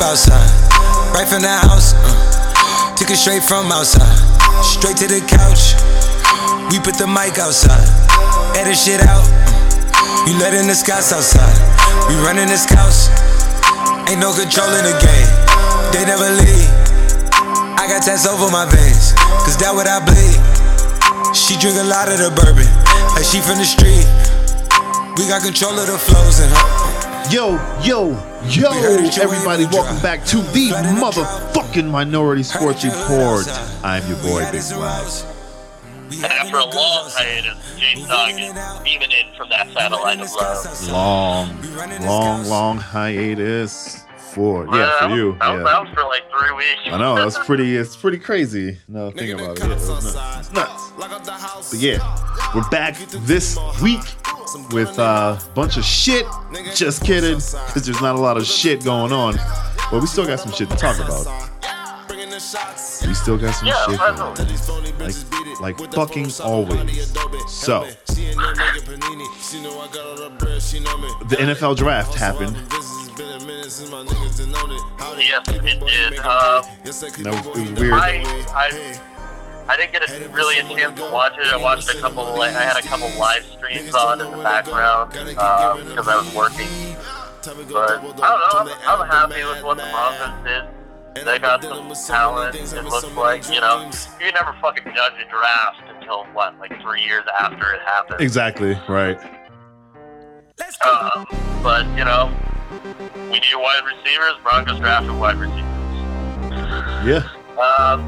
outside. Right from the house. Uh, took it straight from outside. Straight to the couch. We put the mic outside. Edit shit out. Uh, you letting the scouts outside. We running the scouts. Ain't no control in the game. They never leave. I got tats over my veins. Cause that what I bleed. She drink a lot of the bourbon. Like she from the street. We got control of the flows in her. Yo, yo, yo, everybody, welcome back to the motherfucking Minority Sports Report. I'm your boy, Big Wax. And after a long hiatus, James Doggan beaming in from that satellite of love. Long, long, long hiatus for yeah for you. That, yeah. that was for like three weeks. I know that's pretty. It's pretty crazy. No, think about it. Yeah, it's nuts. It's nuts. But yeah, we're back this week with a uh, bunch of shit. Just kidding, because there's not a lot of shit going on. But we still got some shit to talk about. We still got some Yeah, shit going on. Like, like fucking always. So, the NFL draft happened. Yes, it did. That was, it was weird. I, I, I didn't get a, really a chance to watch it. I watched a couple. I had a couple live streams on in the background because I was working. But I don't know. I'm, I'm happy with what the Broncos did. They got some talent. It looks like you know you never fucking judge a draft until what, like three years after it happened. Exactly, right. Uh, but you know, we need wide receivers. Broncos drafted wide receivers. Yeah. Um,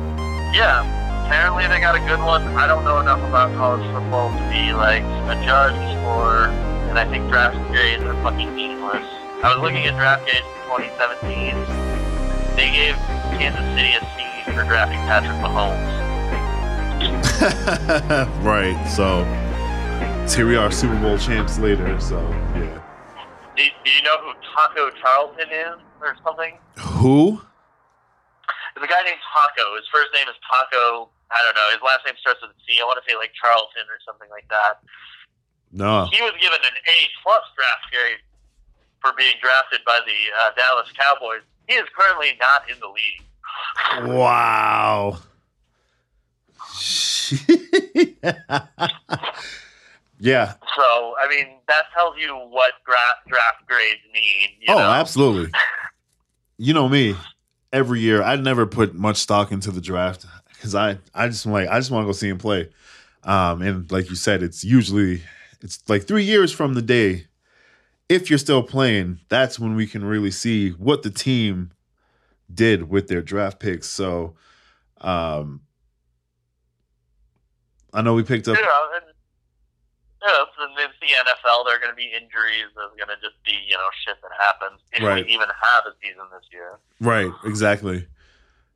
yeah, apparently they got a good one. I don't know enough about college football to be like a judge or, and I think draft grades are fucking meaningless. I was looking at draft grades for 2017. They gave Kansas City a C for drafting Patrick Mahomes. right. So, so here we are, Super Bowl champs later. So, yeah. Do, do you know who Taco Charlton is or something? Who? There's a guy named Taco. His first name is Taco. I don't know. His last name starts with a C. I want to say like Charlton or something like that. No. He was given an A plus draft grade for being drafted by the uh, Dallas Cowboys. He is currently not in the league. Wow. yeah. So, I mean, that tells you what draft draft grades mean. You Oh, know? absolutely. You know me. Every year, I never put much stock into the draft because I, I just like I just want to go see him play. Um, and like you said, it's usually it's like three years from the day. If you're still playing, that's when we can really see what the team did with their draft picks. So, um, I know we picked up. Yeah, and, it's, it's the NFL. There are going to be injuries. There's going to just be, you know, shit that happens. If Right. we even have a season this year. Right, exactly.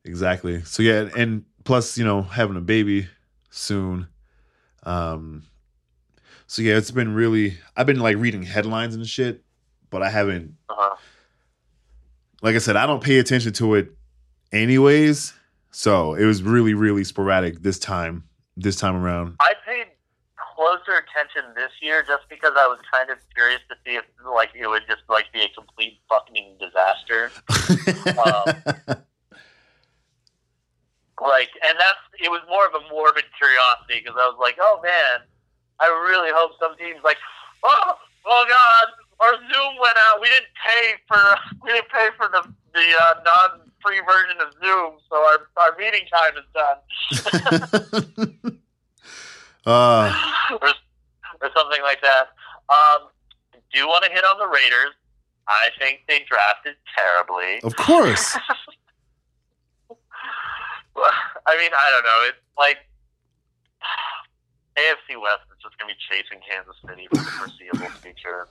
Exactly. So yeah, and plus, you know, having a baby soon. Um so yeah, it's been really I've been like reading headlines and shit, but I haven't Uh-huh. like I said, I don't pay attention to it anyways. So it was really, really sporadic this time, this time around. I paid closer attention this year just because I was kind of curious to see if, like, it would just, like, be a complete fucking disaster. Like, and that's it was more of a morbid curiosity because I was like, oh man, I really hope some teams like, oh, oh god, our Zoom went out. We didn't pay for we didn't pay for the the uh, non free version of Zoom, so our our meeting time is done, uh or, or something like that. Um, do want to hit on the Raiders. I think they drafted terribly. of course. I mean, I don't know. It's like AFC West is just going to be chasing Kansas City for the foreseeable future.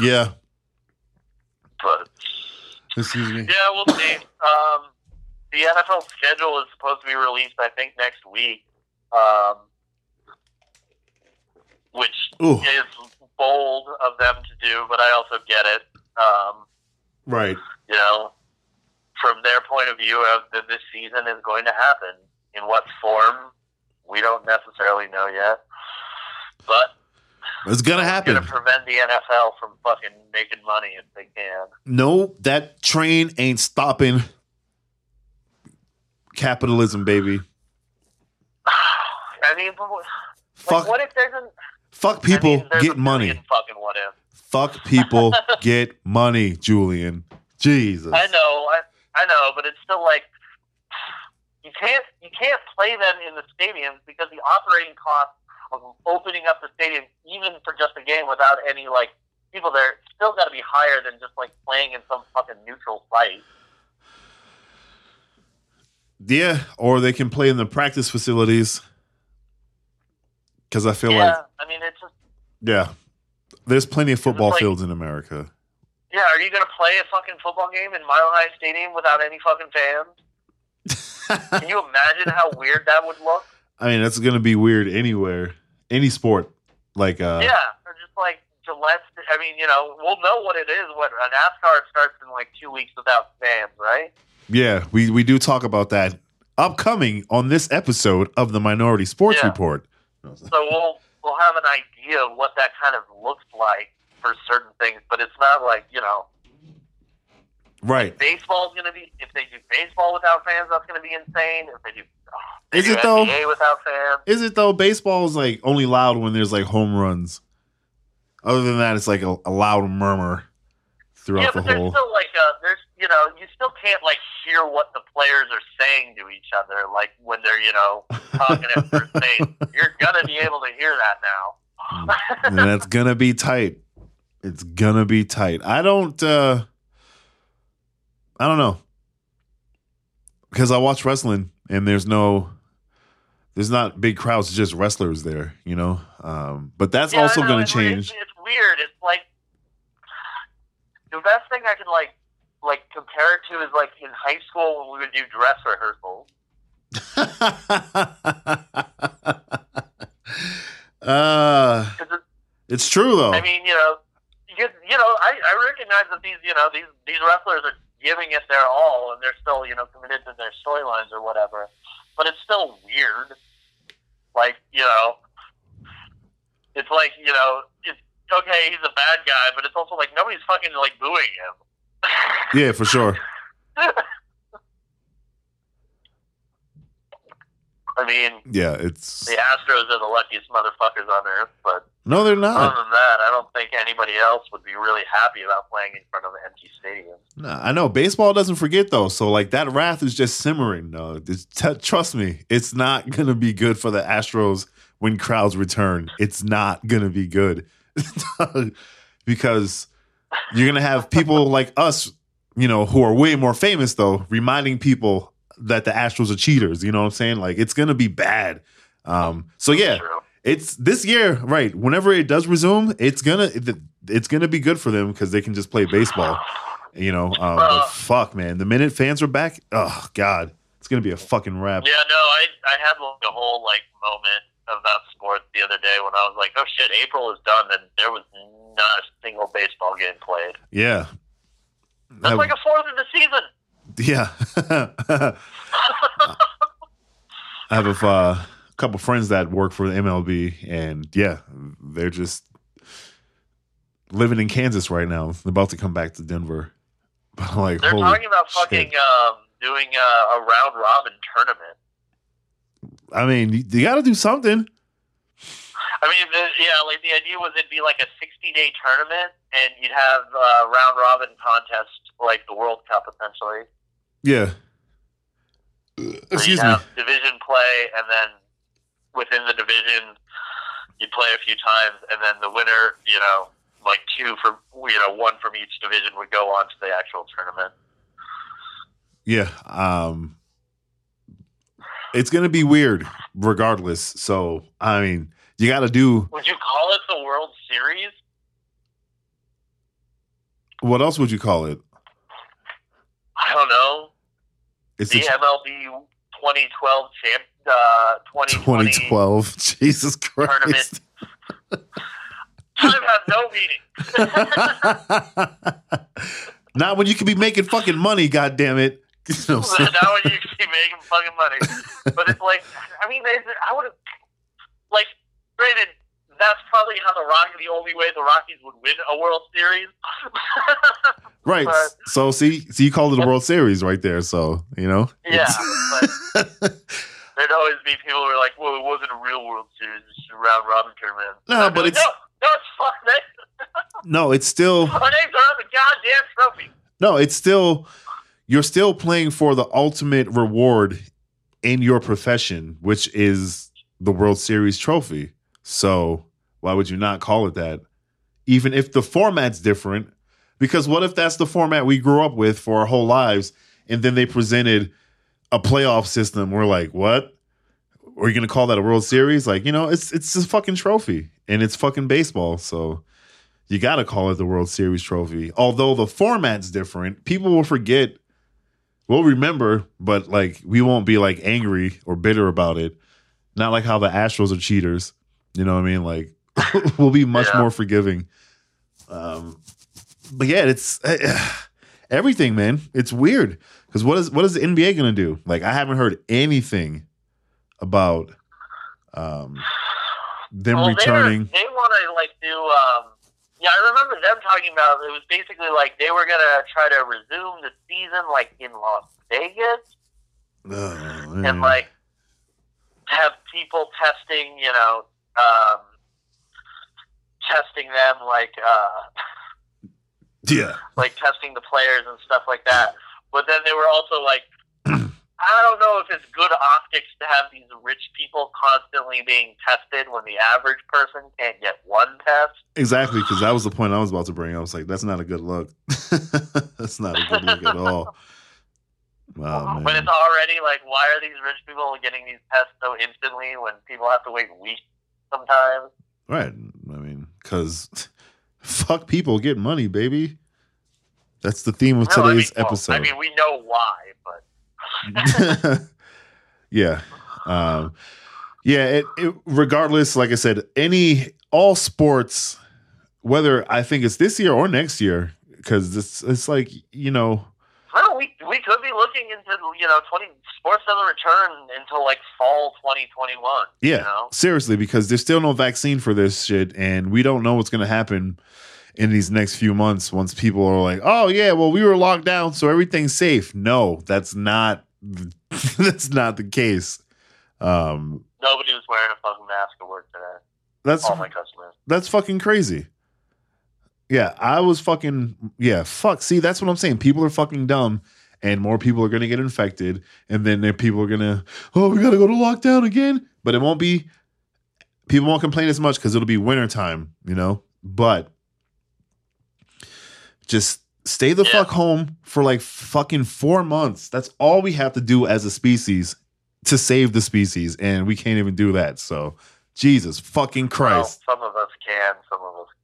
Yeah. But Excuse me. yeah, we'll see. Um, the NFL schedule is supposed to be released, I think, next week, um, which Ooh. is bold of them to do, but I also get it. Um, Right. you know, from their point of view of that this season is going to happen. In what form, we don't necessarily know yet. But It's gonna happen. Gonna prevent the NFL from fucking making money if they can. No, that train ain't stopping. Capitalism, baby. I mean, what- Fuck, like, what if there's an fuck I people mean, there's get money. Fucking what if? Fuck people get money, Julian. Jesus. I know, I, I know, but it's still like you can't you can't play them in the stadiums because the operating costs of opening up the stadium, even for just a game without any like people there, it's still got to be higher than just like playing in some fucking neutral site. Yeah, or they can play in the practice facilities. Because I feel yeah, like, I mean it's just yeah, there's plenty of football like- fields in America. Yeah. Are you gonna play a fucking football game in Mile High Stadium without any fucking fans? Can you imagine how weird that would look? I mean, that's gonna be weird anywhere, any sport. Like, uh, yeah, or just like Gillette. I mean, you know, we'll know what it is when a NASCAR starts in like two weeks without fans, right? yeah, we we do talk about that upcoming on this episode of the Minority Sports Yeah. Report. So we'll we'll have an idea of what that kind of looks like for certain things, but it's not like you know, Right? baseball's going to be. If they do baseball without fans, that's going to be insane. If they do, oh, they Is do it though? NBA without fans? Is it though? Baseball is like only loud when there's like home runs. Other than that, it's like a, a loud murmur throughout Yeah, the but there's whole. still like a there's you know you still can't like hear what the players are saying to each other like when they're you know talking at first base. You're gonna be able to hear that now. and that's gonna be tight. It's gonna be tight. I don't. uh I don't know because I watch wrestling and there's no, there's not big crowds, just wrestlers there, you know. Um, but that's Yeah, also gonna change. It's, it's weird. It's like the best thing I can like like compare it to is like in high school when we would do dress rehearsals. uh, 'Cause it, it's true though. I mean, you know, you, you know, I, I recognize that these you know these these wrestlers are giving it their all and they're still you know committed to their storylines or whatever. But it's still weird. Like you know, it's like you know, it's okay. He's a bad guy, but it's also like nobody's fucking like booing him. yeah, for sure. I mean, Yeah, it's the Astros are the luckiest motherfuckers on earth, but no, they're not. other than that, I don't think anybody else would be really happy about playing in front of an empty stadium. No, I know baseball doesn't forget though. So like that wrath is just simmering. No, t- trust me, it's not gonna be good for the Astros when crowds return. It's not gonna be good because you're gonna have people like us, you know, who are way more famous though, reminding people that the Astros are cheaters. You know what I'm saying? Like it's gonna be bad. Um, so yeah, it's this year, right? Whenever it does resume, it's gonna it's gonna be good for them because they can just play baseball. You know, um, but Uh. fuck, man, the minute fans are back, oh god, it's gonna be a fucking wrap. Yeah, no, I I had like a whole like moment about sports the other day when I was like, oh shit, April is done, and there was not a single baseball game played. Yeah, That's I- like a fourth of the season. yeah. I have a uh, couple friends that work for the MLB, and yeah, they're just living in Kansas right now. They're about to come back to Denver. But like, They're talking about fucking um, doing uh, a round robin tournament. I mean, you, you got to do something. I mean, the, yeah, like the idea was it'd be like a 60 day tournament, and you'd have uh, round robin contest like the World Cup essentially. Yeah. Excuse you me. division play, and then within the division, you play a few times, and then the winner, you know, like two from you know one from each division would go on to the actual tournament. Yeah. Um it's gonna be weird regardless. So I mean, you gotta do Would you call it the World Series? what else would you call it? I don't know. It's The MLB 2012 champ, uh, 2020 2012. Jesus Christ. Time has no meaning. Not when you could be making fucking money, god damn it. You know, now when you keep making fucking money. But it's like, I mean, I would have, like, granted, that's probably how the Rockies, the only way the Rockies would win a World Series. Right. But- so see, see, you called it a World Series right there. So you know. Yeah, There'd always be people who are like, "Well, it wasn't a real World Series; it's just a round robin tournament." No, but like, it's- no, no, it's fun. No, it's still our names are on the goddamn trophy. no, it's still you're still playing for the ultimate reward in your profession, which is the World Series trophy. So why would you not call it that? Even if the format's different, because what if that's the format we grew up with for our whole lives, and then they presented a playoff system? We're like, what? Are you gonna call that a World Series? Like, you know, it's it's a fucking trophy, and it's fucking baseball. So you got to call it the World Series trophy. Although the format's different, people will forget. We'll remember, but like we won't be like angry or bitter about it. Not like how the Astros are cheaters. You know what I mean? Like we'll be much Yeah. more forgiving. Um, but yeah, it's everything, man. It's weird because what is what is the NBA gonna do? Like I haven't heard anything about um, them well, returning. They, were, they want to like do. Um, yeah, I remember them talking about it was basically like they were gonna try to resume the season like in Las Vegas Oh, and like have people testing, you know, um, testing them like uh, yeah. like testing the players and stuff like that. But then they were also like, I don't know if it's good optics to have these rich people constantly being tested when the average person can't get one test. Exactly, because that was the point I was about to bring. I was like, that's not a good look. that's not a good look at all. Wow, man. it's already like, why are these rich people getting these tests so instantly when people have to wait weeks sometimes? Right. I mean, because fuck people get money, baby. That's the theme of No, I mean, today's well, episode. I mean, we know why, but yeah. Um, yeah. It, it, regardless, like I said, any, all sports, whether I think it's this year or next year, because it's, it's like, you know, we could be looking into you know twenty sports doesn't return until like fall twenty twenty one. Yeah, you know? seriously, because there's still no vaccine for this shit, and we don't know what's going to happen in these next few months once people are like, "Oh yeah, well we were locked down, so everything's safe." No, that's not that's not the case. Um, Nobody was wearing a fucking mask at work today. that's All my customers. that's fucking crazy. Yeah, I was fucking yeah, fuck. See, that's what I'm saying. People are fucking dumb and more people are going to get infected and then people are going to oh, we got to go to lockdown again, but it won't be people won't complain as much cuz it'll be wintertime, you know? But just stay the fuck home for like fucking 4 months. That's all we have to do as a species to save the species and we can't even do that. So Jesus fucking Christ. Well, some of us can, some of us can't.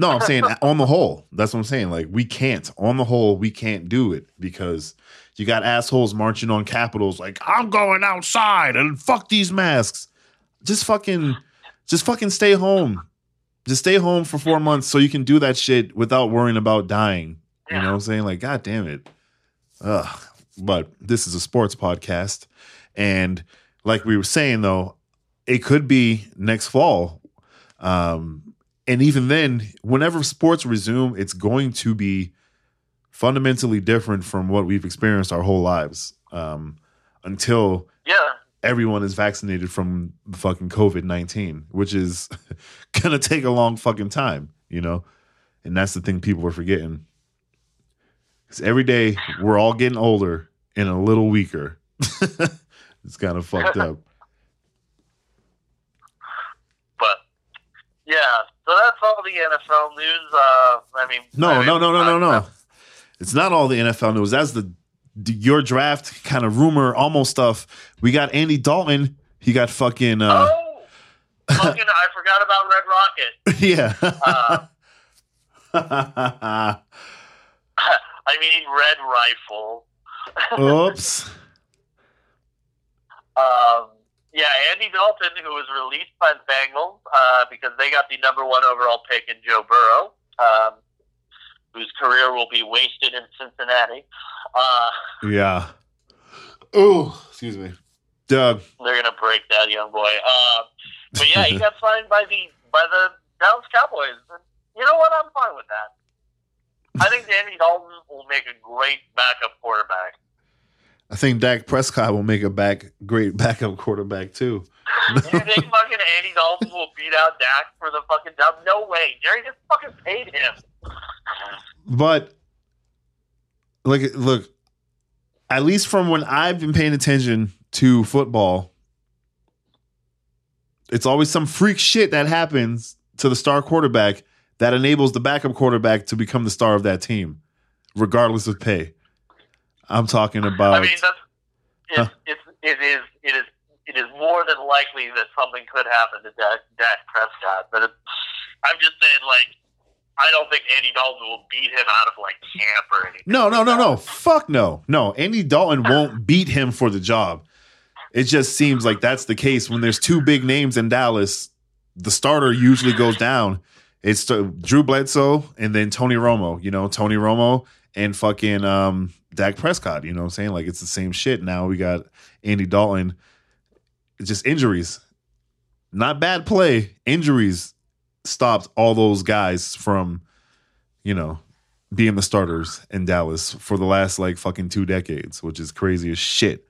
No, I'm saying on the whole. That's what I'm saying. Like we can't. On the whole, we can't do it because you got assholes marching on capitals like I'm going outside and fuck these masks. Just fucking just fucking stay home. Just stay home for 4 months so you can do that shit without worrying about dying. You know what I'm saying? Like god damn it. Ugh. But this is a sports podcast and like we were saying though, it could be next fall. Um and even then, whenever sports resume, it's going to be fundamentally different from what we've experienced our whole lives um, until Yeah, everyone is vaccinated from the fucking COVID 19, which is going to take a long fucking time, you know? And that's the thing people are forgetting. Because every day we're all getting older and a little weaker. it's kind of fucked up. but yeah. So that's all the NFL news. Uh, I mean, No, I mean, no, no, no, no, no. It's not all the NFL news. That's the your draft kind of rumor, almost stuff. We got Andy Dalton. He got fucking uh, oh, fucking! I forgot about Red Rocket. yeah. Uh, I mean, Red Rifle. Oops. Um, yeah, Andy Dalton, who was released by the Bengals uh, because they got the number one overall pick in Joe Burrow, um, whose career will be wasted in Cincinnati. Uh, Yeah. Oh, excuse me, Doug. they're gonna break that young boy. Uh, but yeah, he got signed by the by the Dallas Cowboys. And you know what? I'm fine with that. I think Andy Dalton will make a great backup quarterback. I think Dak Prescott will make a back great backup quarterback too. you think fucking Andy Dalton will beat out Dak for the fucking job? No way. Jerry just fucking paid him. But like, look, at least from when I've been paying attention to football, it's always some freak shit that happens to the star quarterback that enables the backup quarterback to become the star of that team, regardless of pay. I'm talking about. I mean, that's, it's, huh? it's, it is it is it is more than likely that something could happen to Dak, Dak Prescott. But I'm just saying, like, I don't think Andy Dalton will beat him out of like camp or anything. No, no, no, no. Fuck no, no. Andy Dalton won't beat him for the job. It just seems like that's the case when there's two big names in Dallas. The starter usually goes down. It's Drew Bledsoe and then Tony Romo. You know, Tony Romo and fucking um, Dak Prescott. You know what I'm saying? Like it's the same shit. Now we got Andy Dalton. It's just injuries. Not bad play. Injuries stopped all those guys from, you know, being the starters in Dallas for the last like fucking two decades, which is crazy as shit.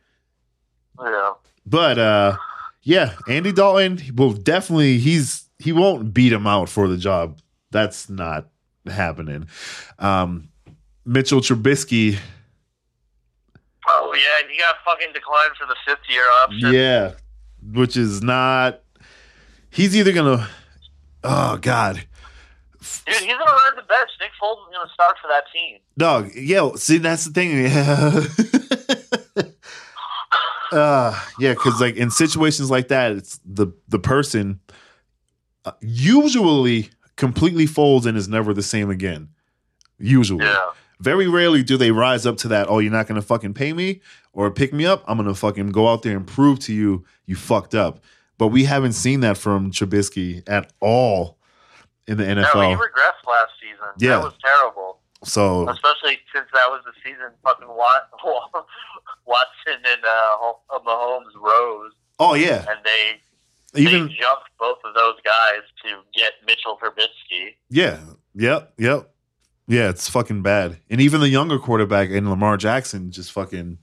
Yeah. But uh yeah, Andy Dalton will definitely he's he won't beat him out for the job. That's not happening. Um Mitchell Trubisky. Yeah, he got fucking declined for the fifth year option. Yeah, which is not. He's either gonna. Oh God. Dude, he's gonna run the bench. Nick Foles is gonna start for that team. Dog, yeah. See, that's the thing. Yeah. uh, yeah, because like in situations like that, it's the the person uh, usually completely folds and is never the same again. Usually, yeah. Very rarely do they rise up to that. Oh, you're not gonna fucking pay me or pick me up. I'm gonna fucking go out there and prove to you you fucked up. But we haven't seen that from Trubisky at all in the NFL. No, he regressed last season. Yeah, that was terrible. So especially since that was the season fucking Watson and uh, Mahomes rose. Oh yeah, and they even they jumped both of those guys to get Mitchell Trubisky. Yeah. Yep. Yep. Yeah, it's fucking bad. And even the younger quarterback in Lamar Jackson just fucking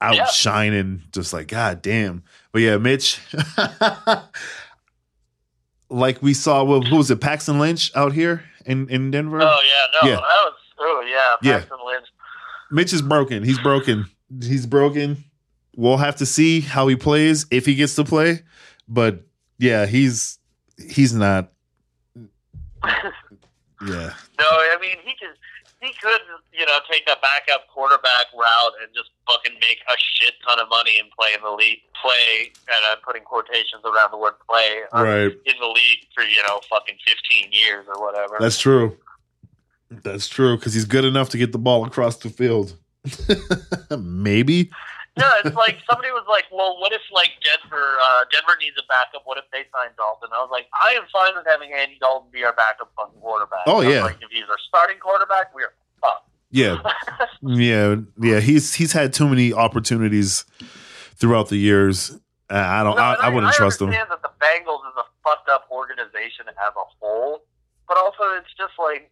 outshining, yeah. just like, God damn. But yeah, Mitch, like we saw, well, who was it, Paxton Lynch out here in, in Denver? Oh, yeah, no, yeah. that was, oh, yeah, Paxton yeah. Lynch. Mitch is broken. He's broken. He's broken. We'll have to see how he plays if he gets to play. But yeah, he's he's not yeah. No, I mean he could he could you know take a backup quarterback route and just fucking make a shit ton of money and play in the league. Play and I'm putting quotations around the word play uh, right. in the league for you know fucking 15 years or whatever. That's true. That's true because he's good enough to get the ball across the field. Maybe. Yeah, it's like somebody was like, "Well, what if like Denver? Uh, Denver needs a backup. What if they sign Dalton?" I was like, "I am fine with having Andy Dalton be our backup quarterback." Oh yeah, like if he's our starting quarterback, we're fucked. Yeah, yeah, yeah. He's he's had too many opportunities throughout the years. I don't. No, I, I, wouldn't I trust them. that the Bengals is a fucked up organization as a whole, but also it's just like,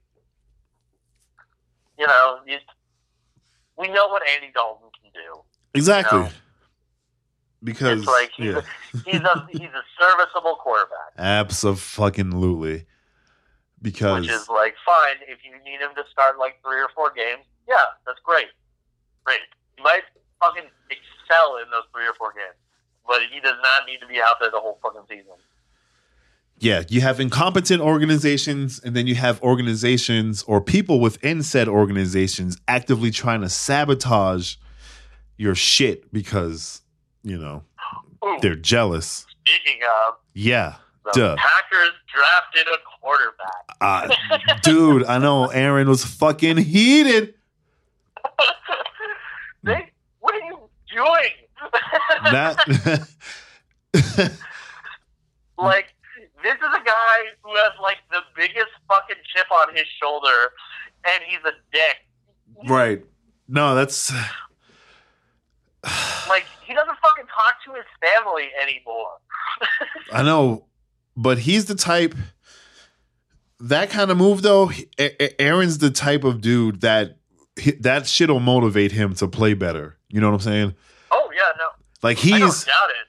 you know, you, we know what Andy Dalton can do. Exactly. You know? Because it's like he's, yeah. a, he's a he's a serviceable quarterback. Absolutely. Because which is like fine if you need him to start like three or four games. Yeah, that's great. Great. He might fucking excel in those three or four games, but he does not need to be out there the whole fucking season. Yeah, you have incompetent organizations, and then you have organizations or people within said organizations actively trying to sabotage your shit because you know Ooh. they're jealous. Speaking of, yeah, the duh. Packers drafted a quarterback. Uh, dude, I know Aaron was fucking heated. they, what are you doing? that like this is a guy who has like the biggest fucking chip on his shoulder, and he's a dick. Right. No, that's like he doesn't fucking talk to his family anymore. I know. but he's the type that kind of move though. Aaron's the type of dude that that shit'll motivate him to play better. You know what I'm saying? Oh yeah, no, Like he's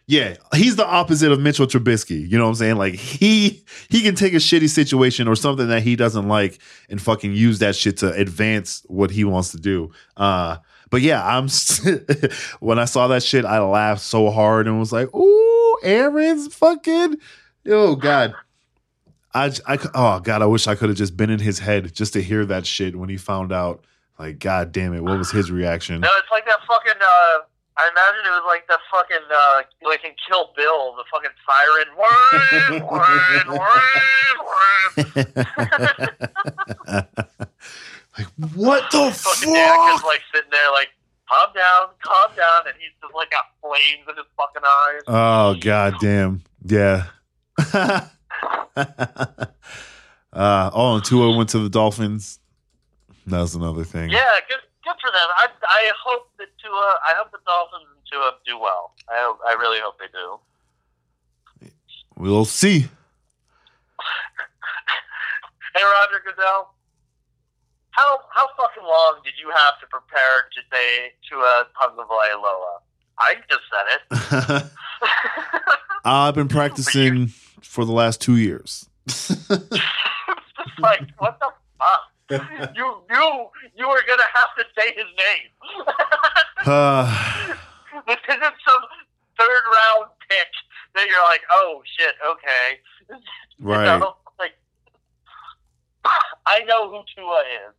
yeah, he's the opposite of Mitchell Trubisky. You know what I'm saying? Like he he can take a shitty situation or something that he doesn't like and fucking use that shit to advance what he wants to do. Uh but yeah, I'm when I saw that shit, I laughed so hard and was like, "Ooh, Aaron's fucking oh god." I, I oh god, I wish I could have just been in his head just to hear that shit when he found out. Like, god damn it, what was his reaction? No, it's like that fucking. Uh, I imagine it was like the fucking, uh, like in Kill Bill, the fucking siren. like, what the fuck? like sitting there, like, calm down, calm down, and he's just like got flames in his fucking eyes. Oh god damn. Yeah. uh oh, and Tua went to the Dolphins. That was another thing. Yeah, good, good for them. I, I hope that Tua, I hope the Dolphins and Tua do well. I hope, I really hope they do. We'll see. Hey, Roger Goodell. How how fucking long did you have to prepare to say Tua Tagovailoa? I just said it. I've been practicing for the last two years. just like what the fuck? You knew you were gonna have to say his name. uh, this isn't some third round pick that you're like, oh shit, okay. You right. know, like I know who Tua is.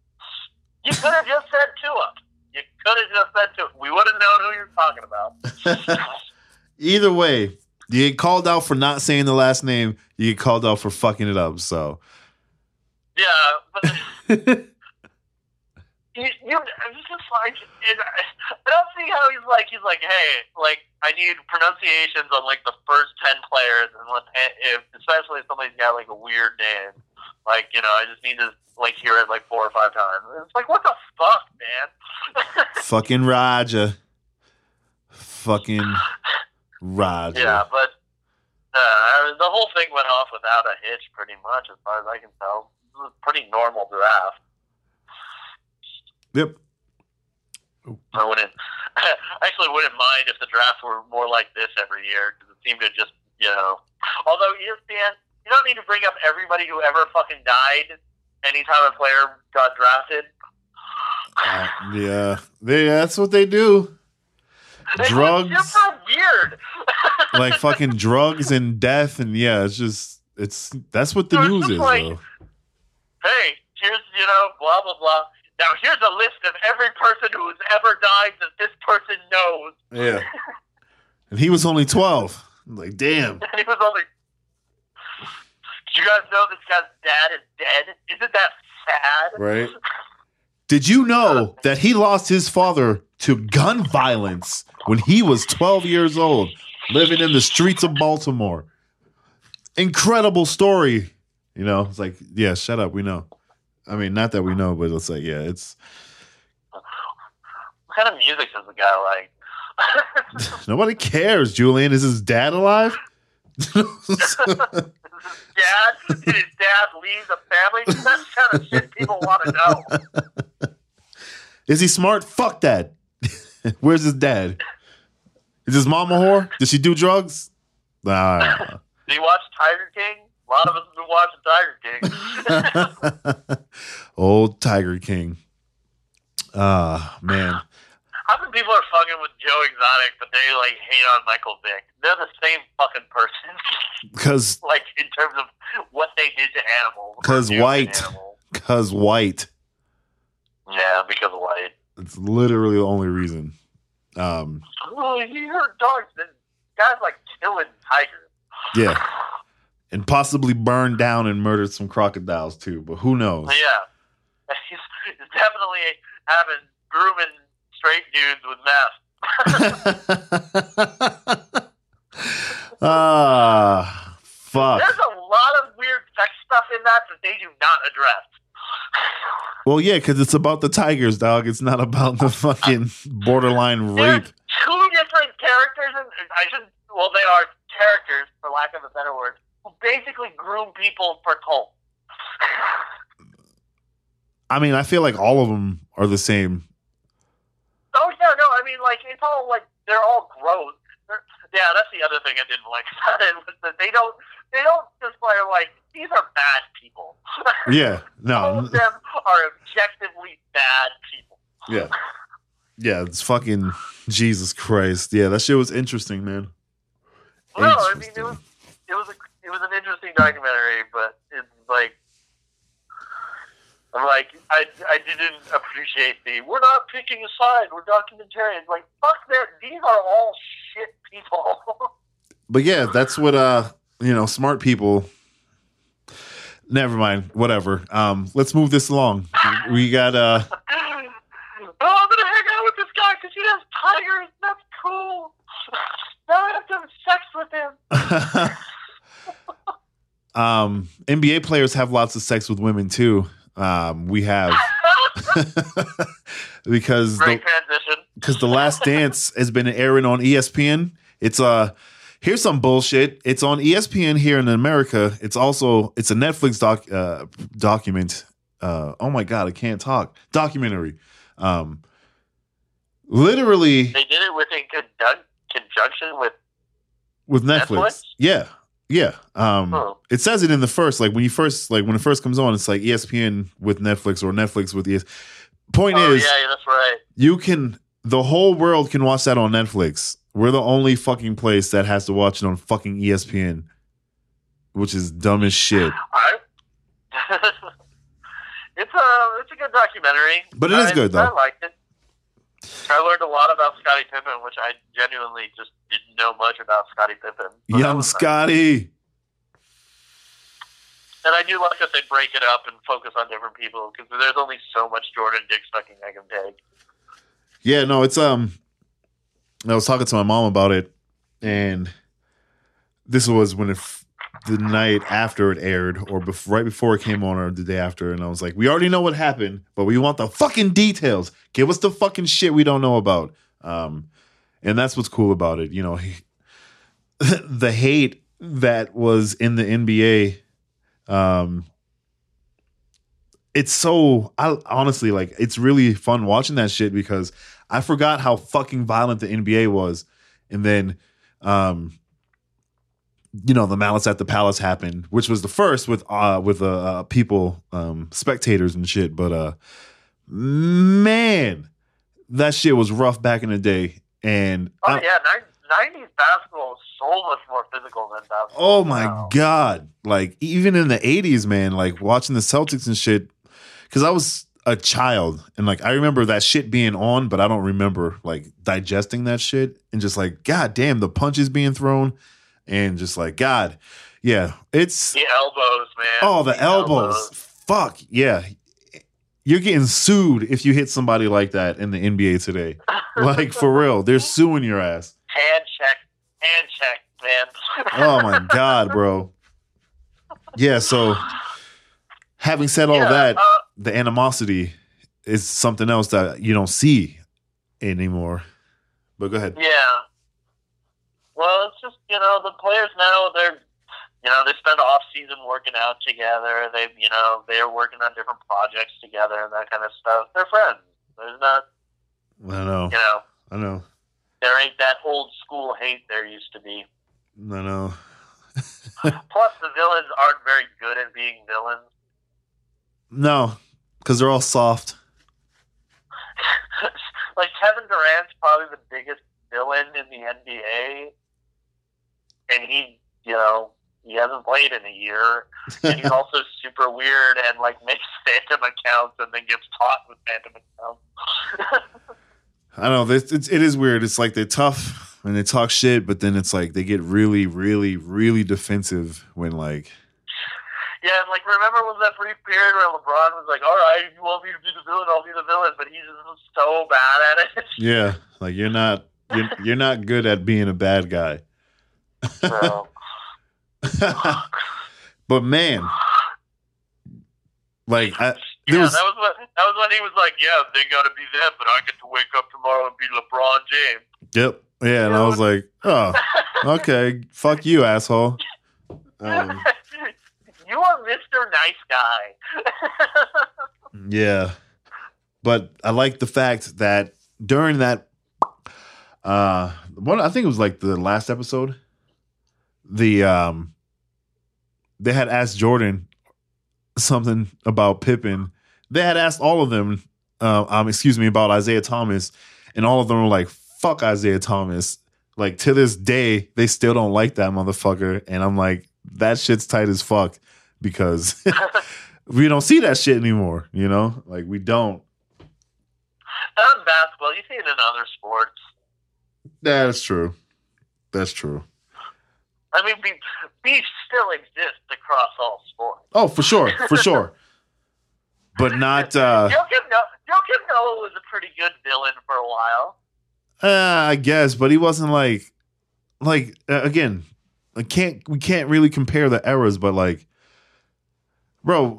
You could have just said Tua. You could have just said Tua. We would have known who you're talking about. Either way, you get called out for not saying the last name. You get called out for fucking it up. So Yeah, but you, you it's just like it, I don't see how he's like he's like hey like I need pronunciations on like the first ten players and if especially if somebody's got like a weird name like you know I just need to like hear it like four or five times it's like what the fuck man fucking Roger. Fucking Roger. yeah but uh, the whole thing went off without a hitch pretty much as far as I can tell it was a pretty normal draft Yep. I wouldn't. I actually wouldn't mind if the drafts were more like this every year because it seemed to just, you know. Although ESPN, you don't need to bring up everybody who ever fucking died anytime a player got drafted. Uh, yeah. They, that's what they do. Drugs. weird. like fucking drugs and death and yeah, it's just it's that's what the was news is like- though. hey, here's you know, blah blah blah. Now here's a list of every person who's ever died that this person knows. Yeah. And he was only twelve. I'm like, damn. And he was only. Do you guys know this guy's dad is dead? Isn't that sad? Right. Did you know that he lost his father to gun violence when he was 12 years old, living in the streets of Baltimore? Incredible story. You know, it's like, yeah, shut up. We know. I mean, not that we know, but it's like, yeah, it's What kind of music does the guy like? nobody cares, Julian. Is his dad alive? his dad? Did his dad leave the family? That's the kind of shit people want to know. Is he smart? Fuck that. Where's his dad? Is his mom a whore? Does she do drugs? Nah. Did he watch Tiger King? A lot of us have been watching Tiger King. Old Tiger King. Ah, man. How many people are fucking with Joe Exotic, but they like hate on Michael Vick? They're the same fucking person. Cause like in terms of what they did to animals. Because white. cause white. Yeah, because of light. It's literally the only reason. Um, Oh, you heard dogs. Guy's like killing tigers. yeah. And possibly burned down and murdered some crocodiles too, but who knows? Yeah. He's, he's definitely having grooming straight dudes with meth. ah, fuck. There's a lot of weird sex stuff in that that they do not address. Well, yeah, because it's about the tigers, dog. It's not about the fucking borderline There's rape. two different characters, and I should. Well, they are characters, for lack of a better word, who basically groom people for cults. I mean, I feel like all of them are the same. Oh yeah, no, I mean like it's all like they're all gross. They're, yeah, that's the other thing I didn't like about it was that they don't they don't just play like these are bad people. Yeah, all no, of them are objectively bad people. yeah, yeah. It's fucking Jesus Christ. Yeah, that shit was interesting, man. No, I mean it was it was a, it was an interesting documentary, but it's like I'm like I I didn't appreciate the we're not picking a side, we're documentarians. Like fuck that, these are all shit people. But yeah, that's what uh you know, smart people. Never mind, whatever. Um, let's move this along. We got uh oh, I'm gonna hang out with this guy because he has tigers. That's cool. Now I have to have sex with him. um NBA players have lots of sex with women too. Um, we have because the. Because the last dance has been airing on ESPN. It's uh here's some bullshit. It's on ESPN here in America. It's also it's a Netflix doc uh document. Uh oh my god, I can't talk. Documentary. Um literally They did it with in conjun- conjunction with. with Netflix. Netflix? Yeah. Yeah. Um Oh. it says it in the first like when you first like when it first comes on it's like ESPN with Netflix or Netflix with ES Point Oh is yeah, that's right. you can the whole world can watch that on Netflix. We're the only fucking place that has to watch it on fucking ESPN, which is dumb as shit. It's a it's a good documentary, But it is I- good, though. I liked it. I learned a lot about Scottie Pippen, which I genuinely just didn't know much about Scottie Pippen. Young. Scotty. And I do like that they break it up and focus on different people because there's only so much Jordan dick sucking I can take. Yeah, no, it's um I was talking to my mom about it and this was when it f- the night after it aired or bef- right before it came on or the day after and I was like, "We already know what happened, but we want the fucking details. Give us the fucking shit we don't know about." Um and that's what's cool about it, you know. He, the hate that was in the NBA um it's so I honestly like it's really fun watching that shit because I forgot how fucking violent the NBA was. And then um you know, the Malice at the Palace happened, which was the first with uh with uh, uh people um spectators and shit, but uh man, that shit was rough back in the day and Oh I- yeah, nineties basketball is so much more physical than basketball. Oh my now. god! Like even in the '80s, man, like watching the Celtics and shit, because I was a child and like I remember that shit being on, but I don't remember like digesting that shit and just like, god damn, the punches being thrown, and just like, god, yeah, it's The elbows, man. oh the elbows, fuck yeah. You're getting sued if you hit somebody like that in the NBA today. Like for real, they're suing your ass. Hand check, hand check, man. Oh my god, bro. Yeah, so having said all Yeah, that, uh, the animosity is something else that you don't see anymore. But go ahead. Yeah. Well, it's just you know the players now they're you know they spend off season working out together. They you know they're working on different projects together and that kind of stuff. They're friends. There's not I know. you know I know. there ain't that old school hate there used to be. I know. Plus the villains aren't very good at being villains. No, because they're all soft. like Kevin Durant's probably the biggest villain in the NBA, and he, you know, he hasn't played in a year, and he's also super weird and like makes phantom accounts and then gets caught with phantom accounts. I don't know this. It's, it is weird. It's like they're tough and they talk shit, but then it's like they get really, really, really defensive when like yeah, and like remember was that brief period where LeBron was like, "All right, you want me to be the villain, I'll be the villain," but he's just so bad at it. yeah, like you're not you're, you're not good at being a bad guy. so, but man, like I, yeah, was that was what that was when he was like, "Yeah, they got to be them, but I get to wake up tomorrow and be LeBron James." yep, yeah, and I was like, oh, okay, fuck you, asshole. Um, you are Mr. Nice Guy. yeah, but I like the fact that during that, uh, one I think it was like the last episode, the um, they had asked Jordan something about Pippen. They had asked all of them, uh, um, excuse me, about Isaiah Thomas, and all of them were like, "Fuck Isaiah Thomas." Like to this day, they still don't like that motherfucker, and I'm like, that shit's tight as fuck because we don't see that shit anymore. You know, like we don't. Not in basketball. You see it in other sports. That's true. That's true. I mean, beef, beef still exists across all sports. Oh, for sure, for sure. But not. uh Joakim Noah, Joakim Noah was a pretty good villain for a while. uh, I guess, but he wasn't like, like uh, again. I can't. We can't really compare the eras, but like, bro,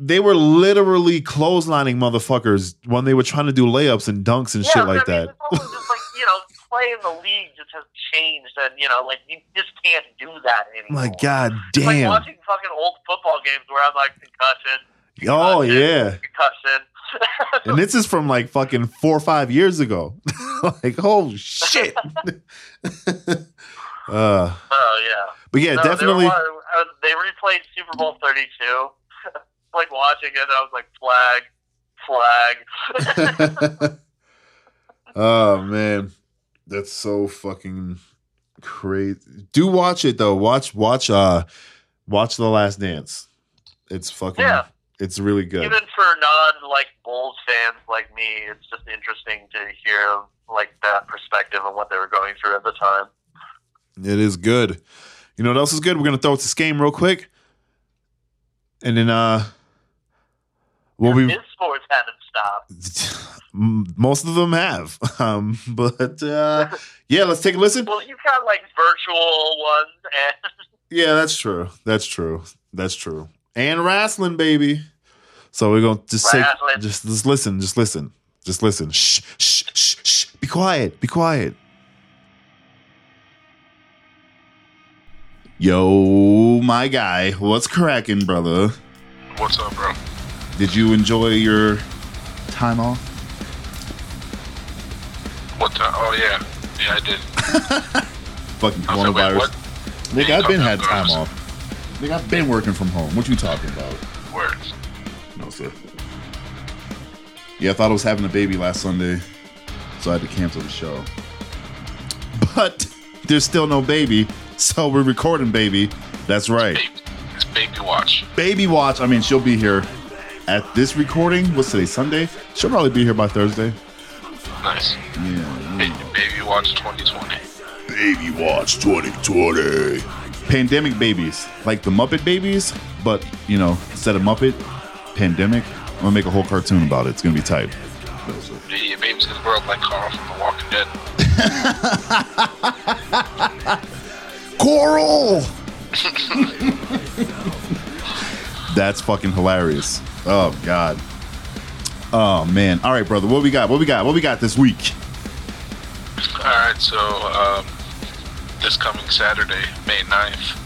they were literally clotheslining motherfuckers when they were trying to do layups and dunks and yeah, shit like I mean, that. It's just like you know, playing the league just has changed, and you know, like you just can't do that anymore. My god It's like damn. watching fucking old football games where I'm like concussion, Oh yeah. concussion. And this is from like fucking four or five years ago. like, oh shit. Uh oh yeah. but yeah, No, definitely They, uh, they replayed Super Bowl 32. like watching it, I was like, flag, flag. oh man. That's so fucking crazy. Do watch it though. Watch watch uh watch The Last Dance. It's fucking Yeah. it's really good. Even for non like Bulls fans like me, it's just interesting to hear like that perspective and what they were going through at the time. It is good. You know what else is good? We're gonna throw it to game real quick. And then uh well we His sports haven't stopped. most of them have. Um but uh yeah, let's take a listen. Well, you've got like virtual ones and Yeah, that's true. That's true. That's true. And wrestling, baby. So we're gonna just take just just listen, just listen. Just listen. Shh, shh, shh, shh. Be quiet. Be quiet. Yo, my guy, what's cracking, brother? What's up, bro? Did you enjoy your time off? What time? Oh yeah, yeah, I did. Fucking I was like, wait, coronavirus. what? Nigga, I've been had time off. Nigga, I've been working from home. What you talking about? Words. No, sir. Yeah, I thought I was having a baby last Sunday, so I had to cancel the show. But there's still no baby, so we're recording baby. That's right. Baby, it's baby watch. Baby watch. I mean, she'll be here at this recording. What's today? Sunday? She'll probably be here by Thursday. Nice. Yeah. Baby, baby watch 2020. Baby Watch 2020. Pandemic babies, like the Muppet babies, but you know, instead of Muppet, pandemic. I'm gonna make a whole cartoon about it. It's gonna be tight. Yeah, baby's gonna grow up like Carl from The Walking Dead. Coral. That's fucking hilarious. Oh god. Oh man. All right, brother. What we got? What we got? What we got this week? All right, so um, this coming Saturday, May 9th,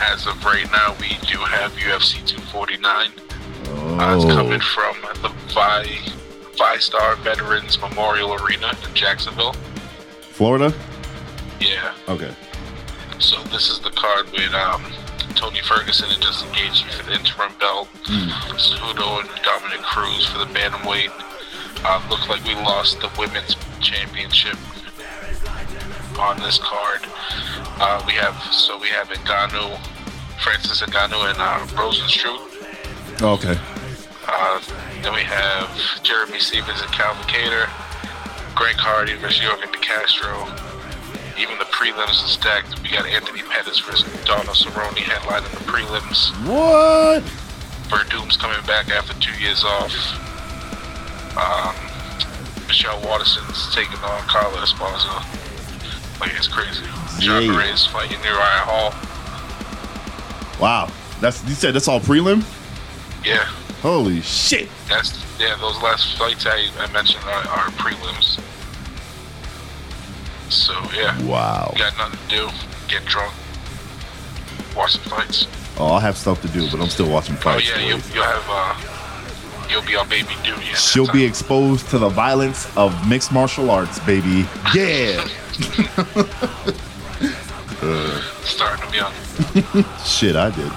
as of right now, we do have UFC 249. Uh, it's coming from the Vi, VyStar Veterans Memorial Arena in Jacksonville. Florida. Yeah. Okay. So this is the card with um, Tony Ferguson and Justin Gaethje for the interim belt. Cejudo and Dominick Cruz for the bantamweight. Uh, looks like we lost the women's championship on this card. Uh, we have so we have Ngannou, Francis Ngannou, and uh, Rozenstruik. Okay. Uh, then we have Jeremy Stephens and Calvin Kattar, Greg Hardy versus Yorgan De Castro. Even the prelims are stacked. We got Anthony Pettis versus Donald Cerrone headlining the prelims. What? Werdum's coming back after two years off. Um, Michelle Waterson's taking on Carla Esparza. Like, it's crazy. John Yeah. Reyes fighting Uriah Hall. Wow. That's you said that's all prelim. Yeah, Holy shit. that's yeah. Those last fights I, I mentioned are, are prelims. So yeah, Wow. got nothing to do. Get drunk. watch some fights. Oh, I'll have stuff to do, but I'm still watching fights. Oh fights. yeah, you'll, you'll have uh, you'll be on baby duty. She'll be exposed to the violence of mixed martial arts, baby. Yeah. starting them young. Shit, I did.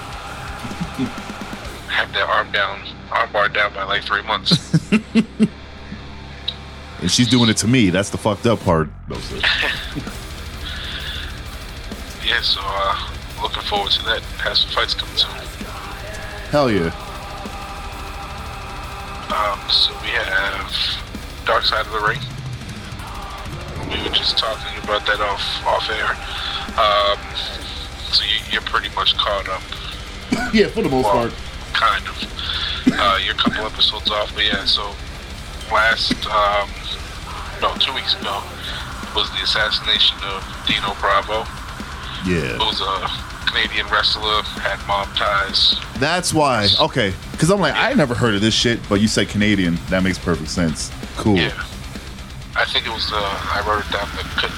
Have that arm down, arm bar down by like three months. And she's doing it to me. That's the fucked up part. Yeah, so uh, looking forward to that. Have some fights coming soon. Hell yeah. Um, so we have Dark Side of the Ring. We were just talking about that off off air. Um, so you, you're pretty much caught up. Yeah, for the most Well, part. kind of. Uh, you're a couple episodes off, but yeah. So last, um, no, two weeks ago was the assassination of Dino Bravo, Yeah. who's a Canadian wrestler, had mob ties. That's why. Okay. Because I'm like, I never heard of this shit, but you said Canadian. That makes perfect sense. Cool. Yeah. I think it was the, I wrote it down, the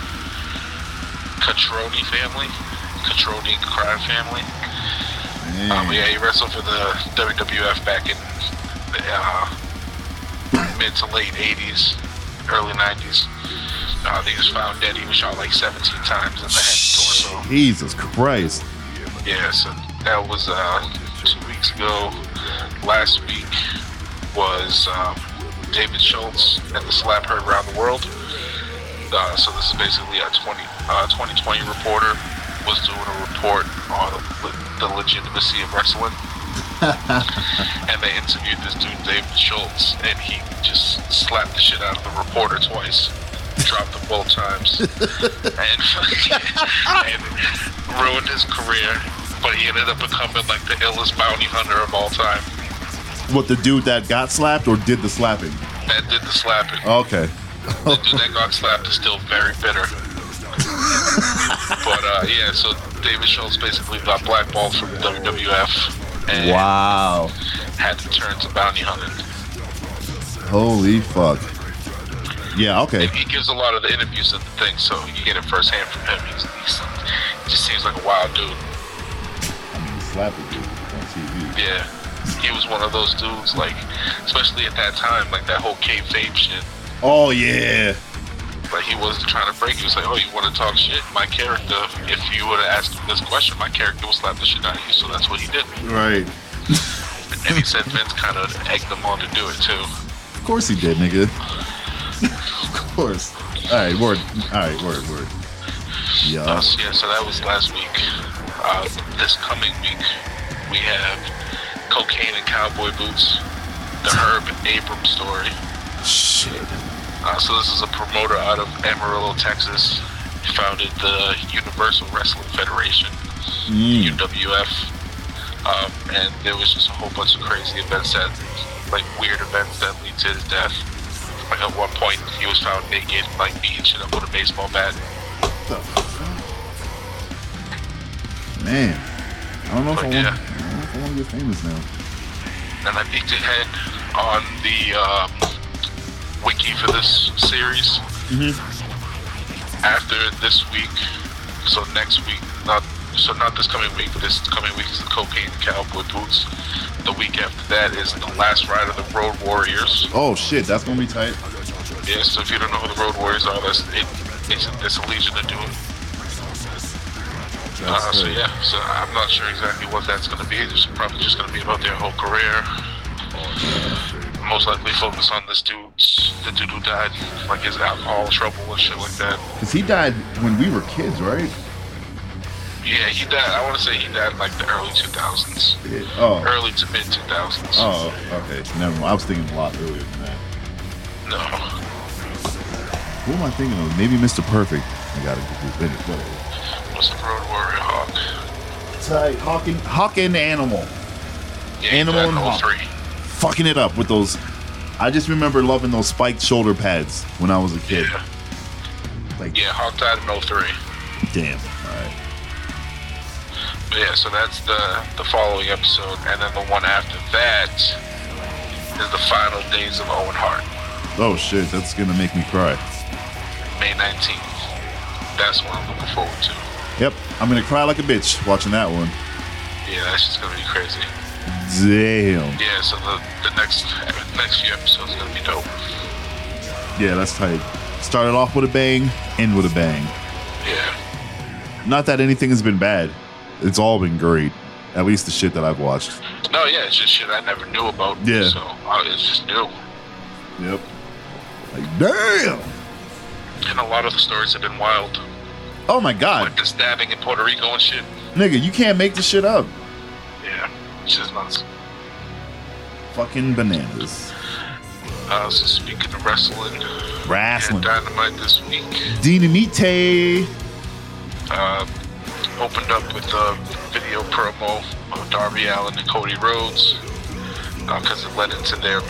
Cotroni family. Cotroni crime family. Um, yeah, he wrestled for the WWF back in the uh, mid to late 80s, early 90s. Uh, he was found dead. He was shot like 17 times in the head and torso. Jesus Christ. Yeah, so that was uh, two weeks ago. Last week was um, David Schultz and the Slap Heard Around the World. Uh, so this is basically a 20, uh, 2020 reporter was doing a report on the, the legitimacy of wrestling. and they interviewed this dude, David Schultz, and he just slapped the shit out of the reporter twice. Dropped him both times. and, and ruined his career. But he ended up becoming like the illest bounty hunter of all time. What, the dude that got slapped or did the slapping? That did the slapping. Okay. The dude that got slapped is still very bitter. but uh, yeah, so David Schultz basically got blackballed from the WWF Wow. had to turn to bounty hunting. Holy fuck. Yeah, okay. He gives a lot of the interviews and the things, so you get it firsthand from him. He's, he's, he just seems like a wild dude. I mean, slapping dude on TV. Yeah, he was one of those dudes, like, especially at that time, like that whole kayfabe shit. Oh, yeah. Like he wasn't trying to break. He was like, "Oh, you want to talk shit? My character. If you would have asked him this question, my character would slap the shit out of you." So that's what he did. Right. And he said Vince kind of egged him on to do it too. Of course he did, nigga. of course. All right, word. All right, word, word. Uh, Yeah. so yeah, so that was last week. Uh, this coming week, we have cocaine and cowboy boots, the Herb Abrams story. Shit. Uh, so this is a promoter out of Amarillo, Texas. He founded the Universal Wrestling Federation, Mm. UWF. Um, and there was just a whole bunch of crazy events that, like weird events that lead to his death. Like at one point, he was found naked, like beating shit up with a baseball bat. Man. I don't know if I But want, yeah. I don't know if I want to get famous now. And I peeked ahead on the um, wiki for this series. After this week, so next week, not so not this coming week, but this coming week is the Cocaine Cowboy Boots. The week after that is the last ride of the Road Warriors. Oh, shit. That's to be tight. Yeah, so if you don't know who the Road Warriors are, that's it. It's, it's a Legion of Doom. Uh, so yeah, so I'm not sure exactly what that's to be. It's probably just to be about their whole career. Most likely focus on this dude's the dude who died, like his alcohol trouble and shit like that. Because he died when we were kids, right? Yeah, he died. I want to say he died in like the early 2000s, Yeah. Oh. early to mid 2000s. Oh, okay. Never mind. I was thinking a lot earlier than that. No, Who am I thinking of? Maybe Mr. Perfect. I gotta get this minute. Whatever. was the Road Warrior Hawk. Tight. Uh, Hawking. Hawking animal. Yeah, he Animal died and Hawk. 03. Fucking it up with those. I just remember loving those spiked shoulder pads when I was a kid. Yeah, Like, yeah, Hawk died in 03. damn. All right. But yeah, so that's the the following episode, and then the one after that is the final days of Owen Hart, Oh shit, that's gonna make me cry. May 19th. That's what I'm looking forward to. Yep, I'm gonna cry like a bitch watching that one. Yeah, that's just gonna be crazy. Damn. Yeah, so the the next next few episodes are gonna be dope. Yeah, that's tight. Started off with a bang, end with a bang. Yeah. Not that anything has been bad. It's all been great. At least the shit that I've watched. No, yeah, it's just shit I never knew about. Yeah. So uh, it's just new, Yep. Like, damn. and a lot of the stories have been wild, Oh my god. like the stabbing in Puerto Rico and shit. Nigga, you can't make this shit up. Yeah, it's just nuts. Fucking bananas. Uh, so speaking of wrestling, Wrestling. Dynamite this week Dynamite. uh, opened up with a video promo of Darby Allin and Cody Rhodes because it led into their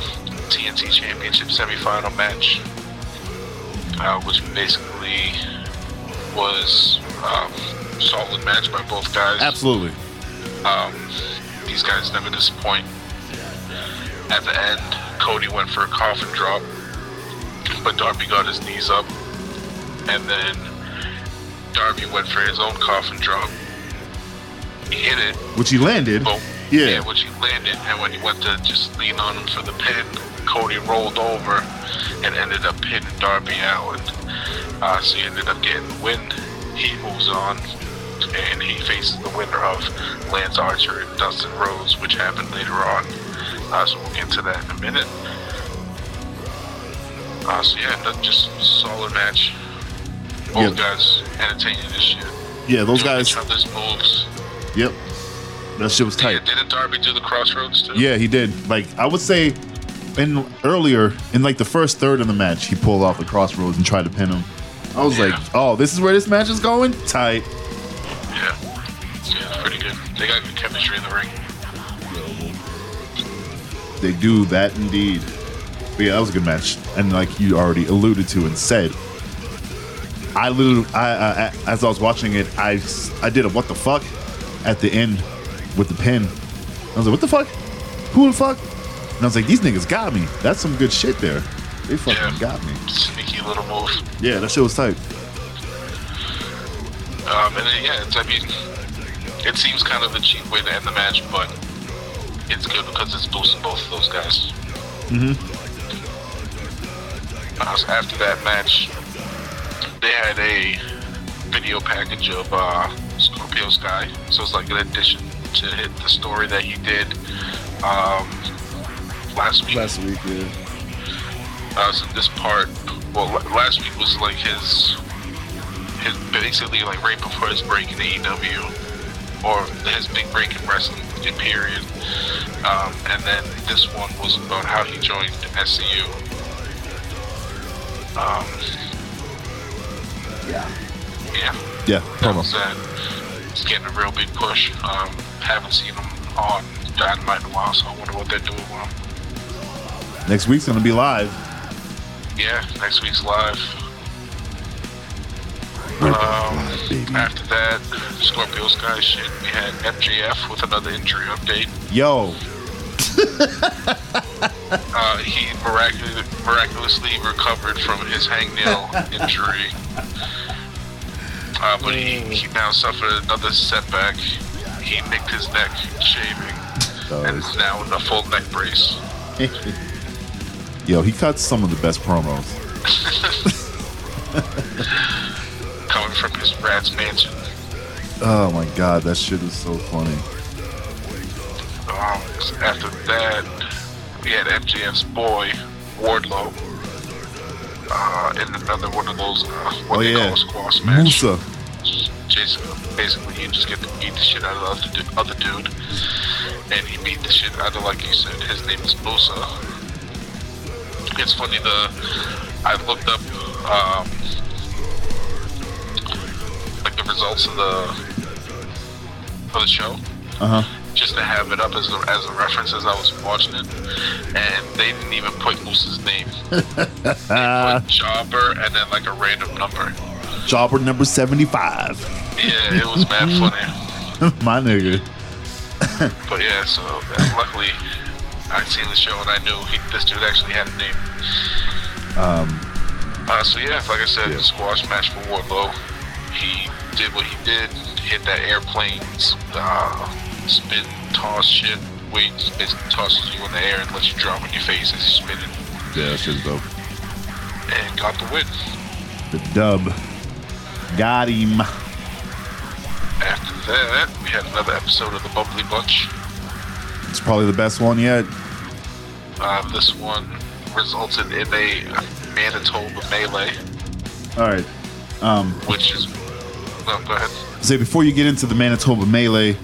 TNT Championship semifinal match, uh, which basically was um, solid match by both guys. Absolutely. Um, these guys never disappoint. At the end, Cody went for a coffin drop, but Darby got his knees up, and then Darby went for his own coffin drop. He hit it, Which he landed. boom. Yeah. which he landed, and when he went to just lean on him for the pin, Cody rolled over and ended up pinning Darby Allin. Uh, so he ended up getting the win. He moves on, and he faces the winner of Lance Archer and Dustin Rhodes, which happened later on. Uh, so we'll get to that in a minute. Uh, so yeah, that just solid match. Both Yeah. guys entertaining this shit. Yeah, those Doing guys. Each other's moves. Yep. That shit was Yeah, tight. didn't Darby do the crossroads too? Yeah, he did. Like I would say, in earlier in like the first third of the match, he pulled off the crossroads and tried to pin him. I was Yeah. like, oh, this is where this match is going. Tight. Yeah. Yeah, it's pretty good. They got good chemistry in the ring. They do that indeed. But yeah, that was a good match. And like you already alluded to and said, I literally, I, I, as I was watching it, I, I did a what the fuck at the end with the pin. I was like, what the fuck? Who the fuck? And I was like, these niggas got me. That's some good shit there. They fucking Yeah. got me. Sneaky little move. Yeah, that shit was tight. Um, and then, yeah, it's, I mean, it seems kind of a cheap way to end the match, but it's good because it's boosting both of those guys. Mm-hmm. Uh, so after that match, they had a video package of uh, Scorpio Sky. So it's like an addition to hit the story that he did um, last week. Last week, yeah. Uh, so this part, well, last week was like his basically like right before his break in the AEW, or his big break in wrestling in period. Um, and then this one was about how he joined SCU. Um, yeah. Yeah. Yeah, That promo. was that. He's getting a real big push. Um, haven't seen him on Dynamite in a while, so I wonder what they're doing with him. Next week's gonna be live. Yeah, next week's live. Um, after that, Scorpio Sky shit, we had MJF with another injury update. Yo, Uh, he miraculously, miraculously recovered from his hangnail injury. Uh, but he, he now suffered another setback. He nicked his neck shaving and is now in a full neck brace. yo, he cuts some of the best promos. from his rat's mansion. Oh my god, that shit is so funny. Um, after that, we had MJF's boy, Wardlow, uh, in another one of those, uh, what Oh they yeah, call squash match. Musa. Jason, basically, you just get to beat the shit out of the other, other dude. And he beat the shit out of, like you said, his name is Musa. It's funny, the I looked up, um, like the results of the, of the show Uh huh. just to have it up as a, as a reference as I was watching it, and they didn't even put Moose's name. they put Jobber and then like a random number. Jobber number seventy-five. Yeah, it was mad funny. my nigga. But yeah, so uh, luckily I'd seen the show and I knew he, this dude actually had a name. Um, Uh, so yeah, like I said, Yeah. squash match for Wardlow. He did what he did, and hit that airplane uh, spin toss shit. Just basically tosses you in the air and lets you drop on your face as you spin it, Yeah, that shit's dope. and got the win. The dub. Got him. After that, we had another episode of the Bubbly Bunch. It's probably the best one yet. Uh, this one resulted in a Manitoba melee, All right. Um, which is. No, go ahead. say before you get into the Manitoba melee,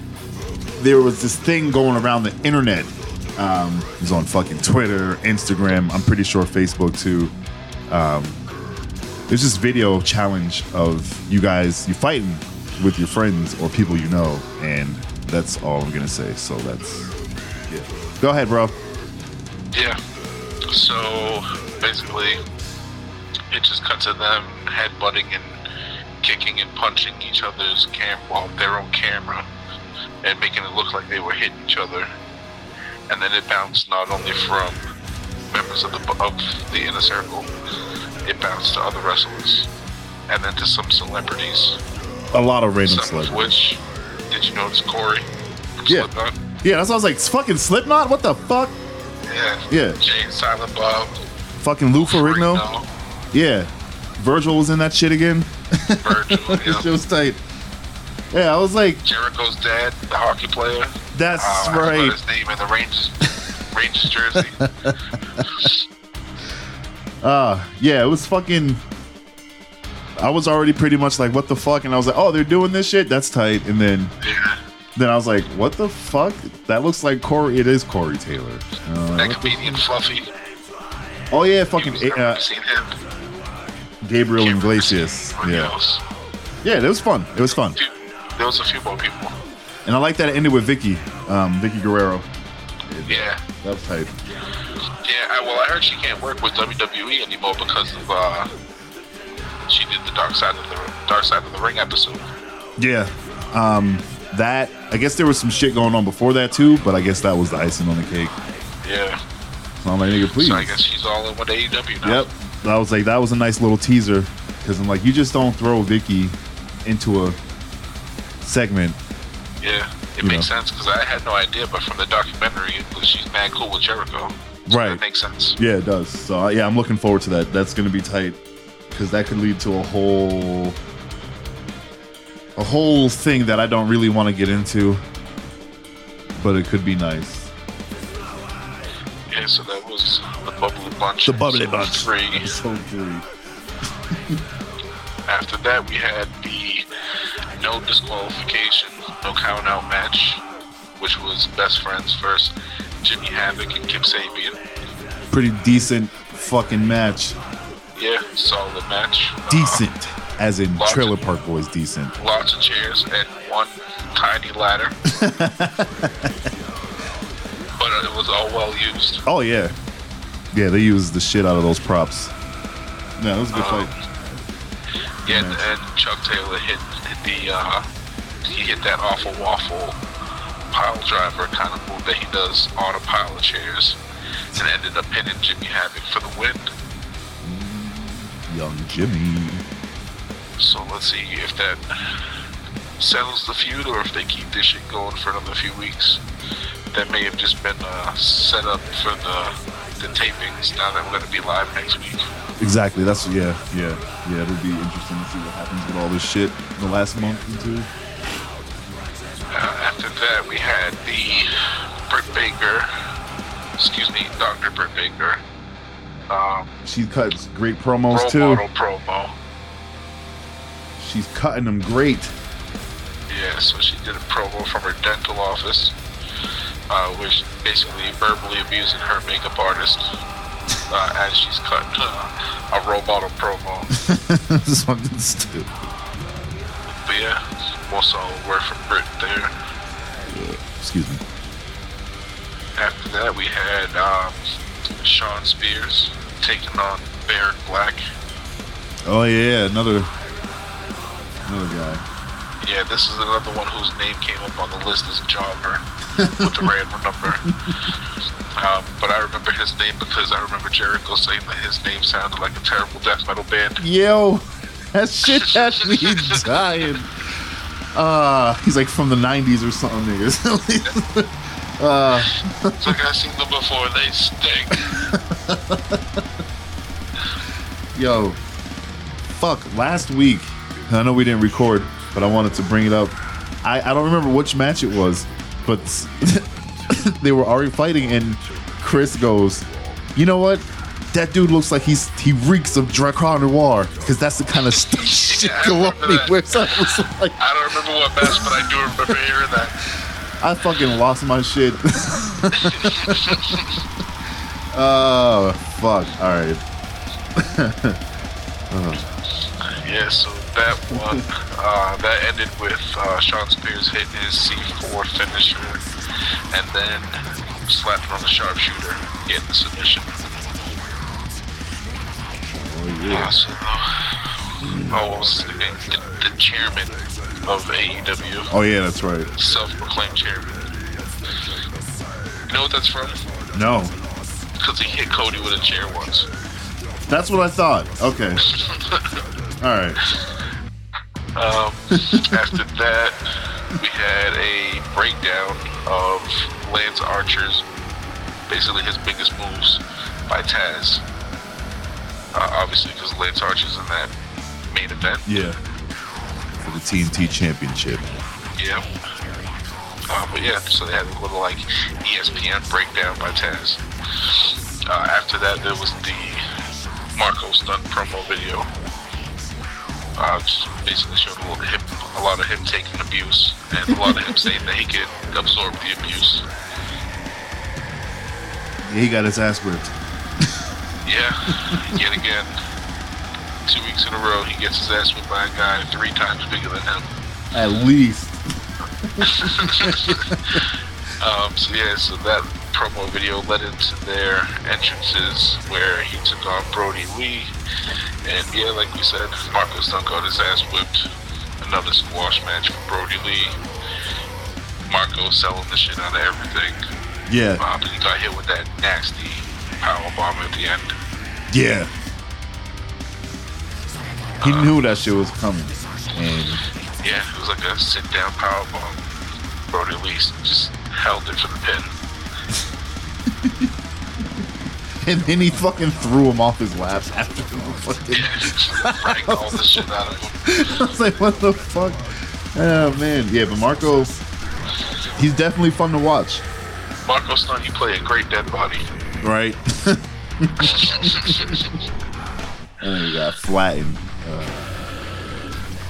there was this thing going around the internet. Um, it was on fucking Twitter, Instagram. I'm pretty sure Facebook too. Um, there's this video challenge of you guys you fighting with your friends or people you know, and that's all I'm gonna say. So that's yeah. Go ahead, bro. Yeah. So basically, it just cuts to them headbutting and kicking and punching each other's cam well their own camera and making it look like they were hitting each other. And then it bounced not only from members of the of the inner circle, it bounced to other wrestlers, and then to some celebrities. A lot of random Some of celebrities. which did you notice Corey? Yeah. Slipknot? Yeah, that's why I was like, it's fucking Slipknot. What the fuck? Yeah. Yeah. Jay and Silent Bob. Fucking Lou Ferrigno. Ferrigno, Yeah, Virgil was in that shit again. Virgil. Yeah. shit was tight. Yeah, I was like, Jericho's dad, the hockey player. that's Uh, I right. his name in the Rangers Rangers jersey. Uh, yeah, it was fucking. I was already pretty much like, what the fuck? And I was like, oh, they're doing this shit? That's tight. And then yeah. then I was like, what the fuck? That looks like Corey. It is Corey Taylor. And I was like, That comedian Fluffy. oh, yeah, fucking uh, seen him. Gabriel Iglesias. Yeah. Yeah, it was fun. It was fun. There was a few more people. And I like that it ended with Vickie, um, Vickie Guerrero. Yeah. That was tight. Yeah, I, well, I heard she can't work with WWE anymore because of uh, she did the Dark Side of the Dark Side of the Ring episode. Yeah. Um, that, I guess there was some shit going on before that too, but I guess that was the icing on the cake. Yeah, So I'm like, nigga, please. so I guess she's all in with AEW now. Yep. I was like, that was a nice little teaser because I'm like, you just don't throw Vickie into a segment. Yeah, it makes know. sense because I had no idea, but from the documentary, she's mad cool with Jericho. So Right. That makes sense. Yeah, it does. So yeah, I'm looking forward to that. That's gonna be tight because that could lead to a whole, a whole thing that I don't really want to get into, but it could be nice. Yeah, so that was the Bubbly Bunch. The Bubbly episode Bunch. Three. So three. After that, we had the no disqualification, no count out match, which was best friends versus Jimmy Havoc and Kip Sabian. Pretty decent fucking match. Yeah, solid match. Uh, Decent, as in Lots of- Trailer Park Boys. Decent. lots of chairs and one tiny ladder. but it was all well used. Oh yeah, yeah. They used the shit out of those props. Yeah, that was a good Um, fight. Yeah, and, and Chuck Taylor hit, hit the uh, he hit that awful waffle pile driver kind of move that he does on a pile of chairs, and ended up pinning Jimmy Havoc for the win. Young Jimmy. So let's see if that settles the feud or if they keep this shit going for another few weeks. That may have just been uh, set up for the the tapings. Now that we're going to be live next week. Exactly. That's yeah, yeah, yeah. It'll be interesting to see what happens with all this shit in the last month or two. Uh, after that, we had the Britt Baker, excuse me, Dr. Britt Baker, um, She cuts great promos role too. model promo. She's cutting them great. Yeah, so she did a promo from her dental office, uh, which basically verbally abusing her makeup artist uh, as she's cutting uh, a model promo. this is fucking stupid. But yeah, more solid work from Britt there. Excuse me. After that, we had um, Shawn Spears taking on Baron Black. Oh yeah, another another guy. Yeah, this is another one whose name came up on the list as Jobber with the random number. Um, but I remember his name because I remember Jericho saying that his name sounded like a terrible death metal band. Yo, that shit had me dying. Uh, he's like from the '90s or something. Niggas. uh, It's like I've seen them before. They stink. yo, fuck. Last week, I know we didn't record, but I wanted to bring it up. I, I don't remember which match it was, but they were already fighting, and Chris goes, "You know what? That dude looks like he's he reeks of Drakkar Noir because that's the kind of stuff shit I Galani wears." I was like, I don't remember what match, but I do remember hearing that. I fucking lost my shit. oh fuck! All right. Uh-huh. Yeah, so that one, uh, that ended with uh, Shawn Spears hitting his C4 finisher and then slapping on the sharpshooter, getting the submission. Uh, so, oh, what was his name? The, the chairman of AEW, Oh yeah, that's right. self-proclaimed chairman. You know what that's from? No, Because he hit Cody with a chair once. that's what I thought. Okay. All right. Um, after that, we had a breakdown of Lance Archer's, basically his biggest moves by Taz. Uh, obviously, because Lance Archer's in that main event. Yeah. For the TNT Championship. Yeah. Uh, but yeah, so they had a little like ESPN breakdown by Taz. Uh, after that, there was the Marko Stunt promo video. Uh, just basically showed a, him, a lot of him taking abuse and a lot of him saying that he could absorb the abuse. He got his ass whipped. Yeah, yet again, two weeks in a row, he gets his ass whipped by a guy three times bigger than him. At least. Um, so yeah, so that promo video led into their entrances where he took on Brodie Lee, and yeah, like we said, Marcos Stunt got his ass whipped. Another squash match for Brodie Lee. Marko selling the shit out of everything. Yeah. He got hit with that nasty power bomb at the end. Yeah. He uh, knew that shit was coming. And Yeah, it was like a sit down power bomb. Brodie Lee just held it for the pin. and then he fucking threw him off his laps after the fucking Yeah, rang all the shit out of him. I was like, what the fuck? Oh man. Yeah, but Marko he's definitely fun to watch. Marko Stunt, you play a great dead body. Right? and then he got flattened.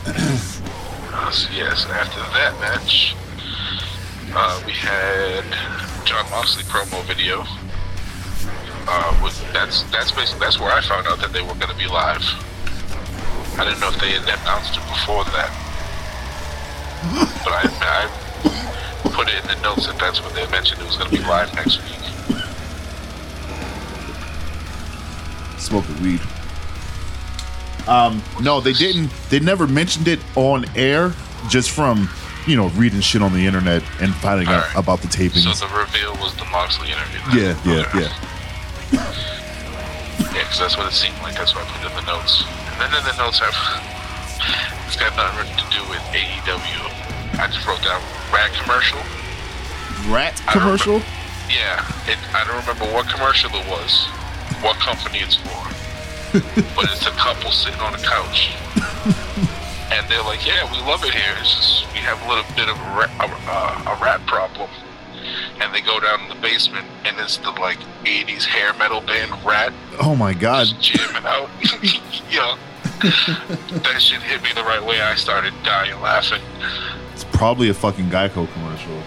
Uh, so yes, after that match, uh, we had Jon Moxley promo video. Uh, with, that's that's basically that's where I found out that they were going to be live. I didn't know if they had announced it before that, but I, I put it in the notes that that's what they mentioned it was going to be live next week. Smoking weed. Um, no, they didn't. They never mentioned it on air. Just from you know reading shit on the internet and finding out Alright. about the taping. So the reveal was the Moxley interview. yeah, yeah, Okay. yeah. Yeah, because that's what it seemed like. That's what I put in the notes. And then in the notes, I've, it's got nothing to do with AEW. I just wrote down rad commercial. Rat I commercial. Yeah, it, I don't remember what commercial it was, what company it's for, but it's a couple sitting on a couch. And they're like, yeah, we love it here. It's just we have a little bit of a, ra- a, uh, a rat problem. And they go down in the basement, and it's the like '80s hair metal band Ratt Oh my god. just jamming out. you that shit hit me the right way. I started dying laughing. It's probably a fucking Geico commercial.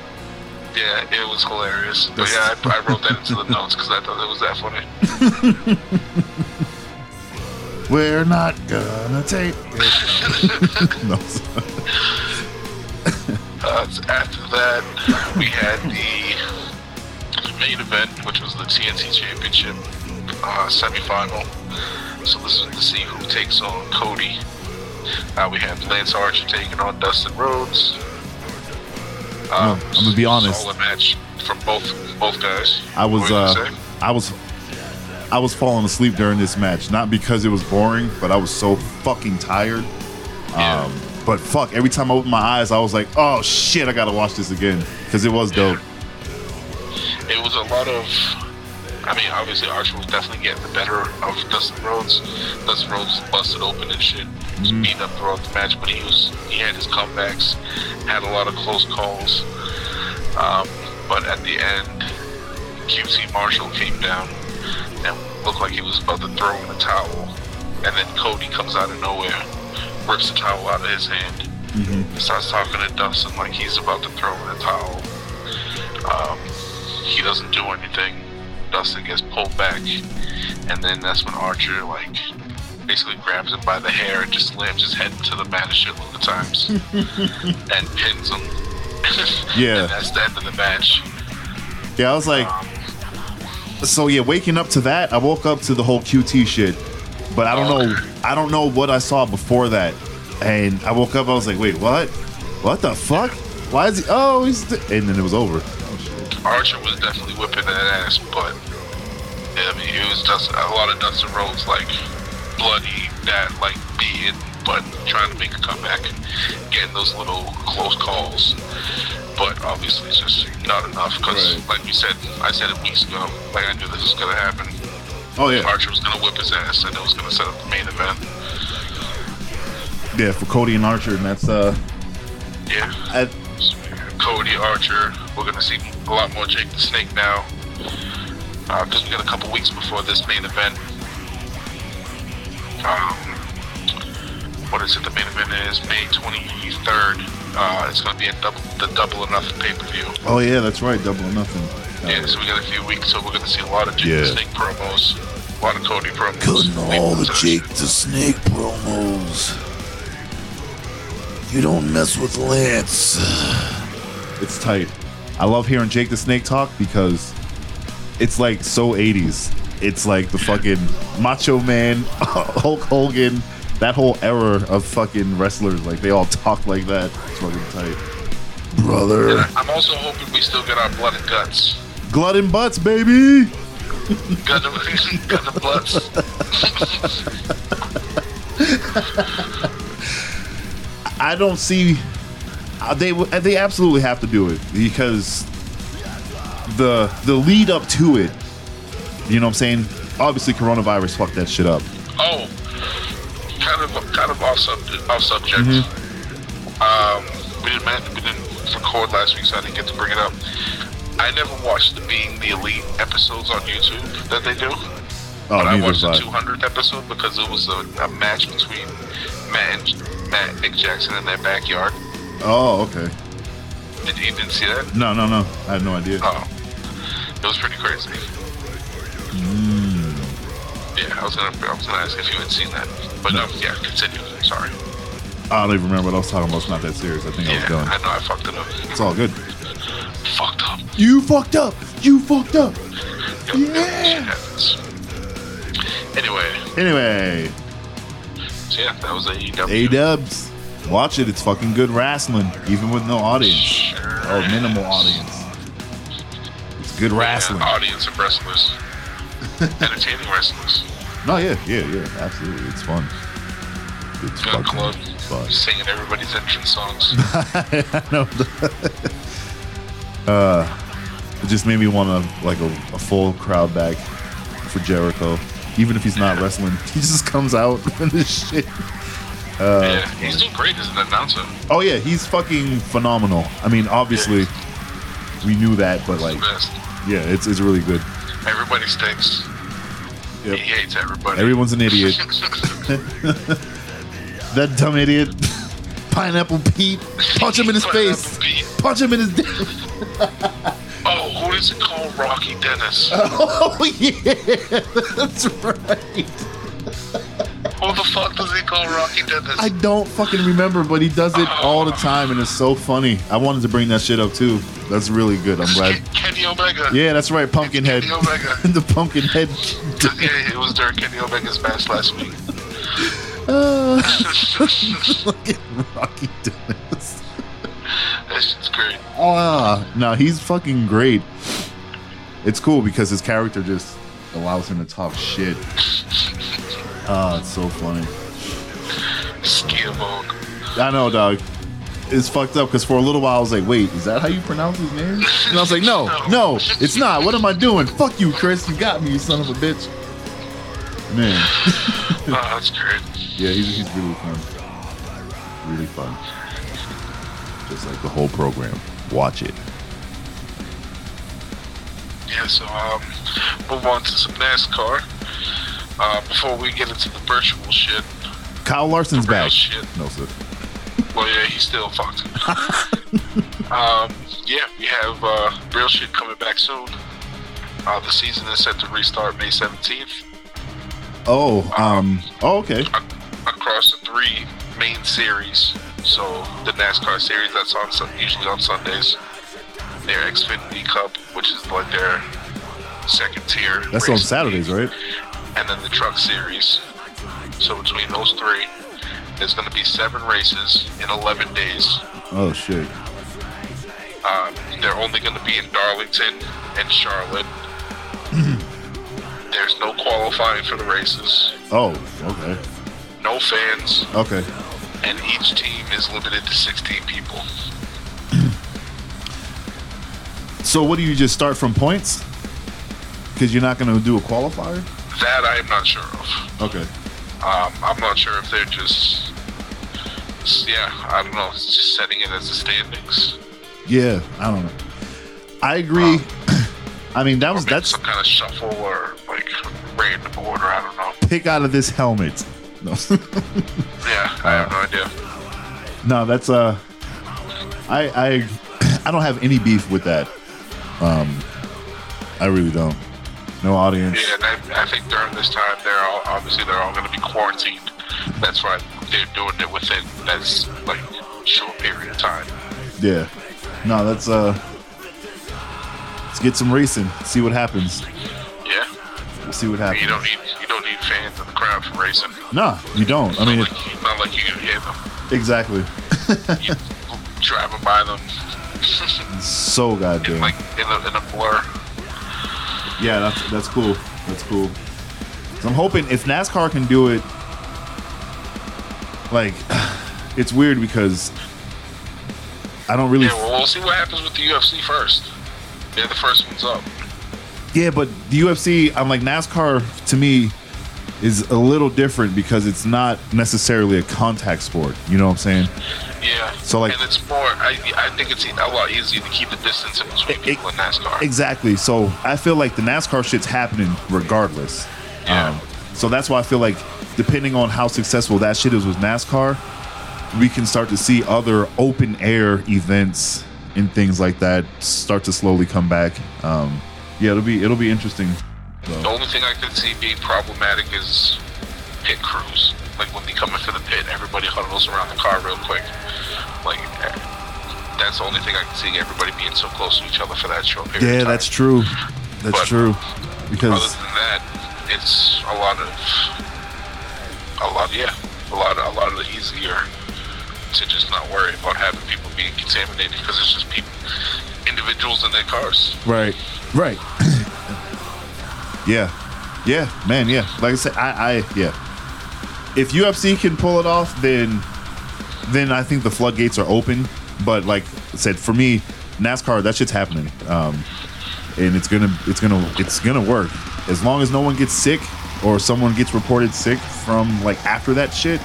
Yeah, it was hilarious. But yeah, I, I wrote that into the notes because I thought it was that funny. We're not gonna take it. no. Uh, so after that, we had the main event, which was the TNT Championship uh, semifinal. So this is to see who takes on Cody. Uh, we have Lance Archer taking on Dustin Rhodes. I'm gonna be honest. Solid match from both both guys. I was What were you uh? I was I was falling asleep during this match, not because it was boring, but I was so fucking tired. Um But fuck, every time I opened my eyes, I was like, oh shit, I gotta watch this again because it was dope. It was a lot of. I mean, obviously Archer was definitely getting the better of Dustin Rhodes. Dustin Rhodes busted open and shit. Was beat up throughout the match, but he was he had his comebacks, had a lot of close calls. Um, but at the end, QT Marshall came down looked like he was about to throw in the towel. And then Cody comes out of nowhere, rips the towel out of his hand, starts talking to Dustin like he's about to throw in the towel. Um, he doesn't do anything. Dustin gets pulled back, and then that's when Archer like basically grabs him by the hair and just slams his head into the mat a shitload of times and pins him. Yeah. and that's the end of the match. Yeah, I was like, so yeah, waking up to that, I woke up to the whole QT shit, but I don't know, I don't know what I saw before that, and I woke up, I was like, wait, what? What the fuck? Why is he? Oh, he's, th-" and then it was over. Archer was definitely whipping that ass, but yeah, I mean, it was just a lot of Dustin Rhodes like bloody, that like beaten, but trying to make a comeback, getting those little close calls. But obviously, it's just not enough because, Right. like we said, I said it weeks ago, like I knew this was gonna happen. Oh yeah, Archer was gonna whip his ass, and it was gonna set up the main event. yeah, for Cody and Archer, and that's uh, Yeah. I, Cody Archer. We're gonna see a lot more Jake the Snake now, because we got a couple weeks before this main event. Um, what is it? The main event is May 23rd. Uh, it's gonna be a double, the Double or Nothing pay per view. oh yeah, that's right, double or nothing. Yeah, so we got a few weeks, so we're gonna see a lot of Jake Yeah. the Snake promos, a lot of Cody promos. Cutting all the Jake the Snake promos. You don't mess with Lance. It's tight. I love hearing Jake the Snake talk because it's like so 80s. It's like the fucking Macho Man, Hulk Hogan, that whole era of fucking wrestlers. Like they all talk like that. It's fucking tight. Brother. I'm also hoping we still get our blood and guts. Glut and butts, baby. Gun and, gun and bloods. I don't see. uh, They they absolutely have to do it because the the lead up to it. You know what I'm saying? Obviously, coronavirus fucked that shit up. Oh, kind of, kind of off subject. Off subject. Mm-hmm. Um, we didn't, we didn't record last week, so I didn't get to bring it up. I never watched the Being the Elite episodes on YouTube that they do. Oh, but I watched the I. 200th episode because it was a, a match between Matt and Matt and Nick Jackson in their backyard. Oh, okay. Did you didn't see that? No, no, no. I had no idea. Oh, it was pretty crazy. Mm. Yeah, I was gonna, I was gonna ask if you had seen that, but no, yeah, continue. Sorry. I don't even remember what I was talking about. It's not that serious. I think I was going. I know I fucked it up. It's all good. Fucked up. You fucked up. You fucked up. Yep, yep. Anyway, Anyway, so yeah, that was AEW. A Dubs, watch it. It's fucking good wrestling, even with no audience Sure. or minimal audience. It's good wrestling. Yeah, audience of wrestlers. Entertaining wrestlers. No, yeah, yeah, yeah. Absolutely, it's fun. It's Gun Club. fun. Singing everybody's entrance songs. I know. uh, it just made me want to like a, a full crowd back for Jericho, even if he's not wrestling. He just comes out and this shit. Uh, yeah, he's doing great as an announcer. Oh yeah, he's fucking phenomenal. I mean, obviously, we knew that, but He's like, the best. yeah, it's it's really good. Everybody stinks. Yep. He hates everybody. Everyone's an idiot. that dumb idiot, Pineapple Pete, punch him in his face, Pete. punch him in his. Oh, who does it call Rocky Dennis? Oh yeah, that's right. Fuck does he call Rocky Dennis? I don't fucking remember, but he does it all the time, and it's so funny. I wanted to bring that shit up too. That's really good. I'm glad. Kenny Omega. Yeah, that's right, Pumpkinhead. Kenny Omega. the Pumpkinhead. Yeah, it was during Kenny Omega's match last week. Uh, fucking Rocky Dennis. That shit's great. Ah, no, he's fucking great. It's cool because his character just allows him to talk shit. Ah, it's so funny. Schiavone. I know, dog. It's fucked up because for a little while I was like, wait, is that how you pronounce his name? And I was like, no, no, it's not. What am I doing? Fuck you, Chris. You got me, you son of a bitch. Man. Oh, that's great. Yeah, he's, he's really fun. Really fun. Just like the whole program. Watch it. Yeah, so um, move on to some NASCAR. Uh, before we get into the virtual shit, Kyle Larson's back. shit. No, sir. Well, yeah, he's still fucked. um, yeah, we have uh, real shit coming back soon. Uh, the season is set to restart May 17th Oh, um, oh, okay. across the three main series. So the NASCAR series that's on usually on Sundays, their Xfinity Cup, which is like their second tier. That's on Saturdays, league, right? And then the Truck Series. So between those three, there's going to be seven races in 11 days. Oh, shit. Uh, they're only going to be in Darlington and Charlotte. There's no qualifying for the races, Oh, okay. no fans, Okay. and each team is limited to 16 people. So, what do you just start from points? Because you're not going to do a qualifier? That I am not sure of. Okay. Um, I'm not sure if they're just, yeah, I don't know, it's just setting it as the standings. Yeah, I don't know. I agree. I mean, that was that's some kind of shuffle or like random order. I don't know. pick out of this helmet. No, Yeah, I have no idea. no, that's uh, I I I don't have any beef with that. Um, I really don't. No audience. Yeah, and I, I think during this time, they're all obviously they're all going to be quarantined. That's why they're doing it within that's like short period of time. Yeah. No, that's uh. Let's get some racing. See what happens. Yeah, We'll see what happens. you don't need you don't need fans in the crowd for racing. No, you don't. I mean, not, it, like, not like you can hear them. exactly. You driving by them So in goddamn. like in a, in a blur. Yeah, that's that's cool. That's cool. So I'm hoping if NASCAR can do it, like, it's weird because I don't really. Yeah, well, we'll see what happens with the UFC first. They're the first ones up. Yeah, but the UFC, I'm like NASCAR to me is a little different because it's not necessarily a contact sport. You know what I'm saying? Yeah. So, like- and it's more. I I think it's a lot easier to keep the distance in between It- people in NASCAR. Exactly. So I feel like the NASCAR shit's happening regardless. Yeah. Um, so that's why I feel like depending on how successful that shit is with NASCAR, we can start to see other open air events and things like that start to slowly come back. Um, yeah, it'll be it'll be interesting. The only thing I could see being problematic is pit crews. Like when they come into the pit, everybody huddles around the car real quick. Like that's the only thing I can see everybody being so close to each other for that short period. yeah, that's true. That's But- true. Other Because than that, it's a lot of a lot. Yeah, a lot. A lot of the easier to just not worry about having people being contaminated because it's just people, individuals in their cars. right, right. yeah, yeah, man, yeah. Like I said, I, I yeah. If UFC can pull it off, then then I think the floodgates are open. But like I said, for me, NASCAR, that shit's happening, um, and it's gonna it's gonna it's gonna work as long as no one gets sick or someone gets reported sick from like after that shit.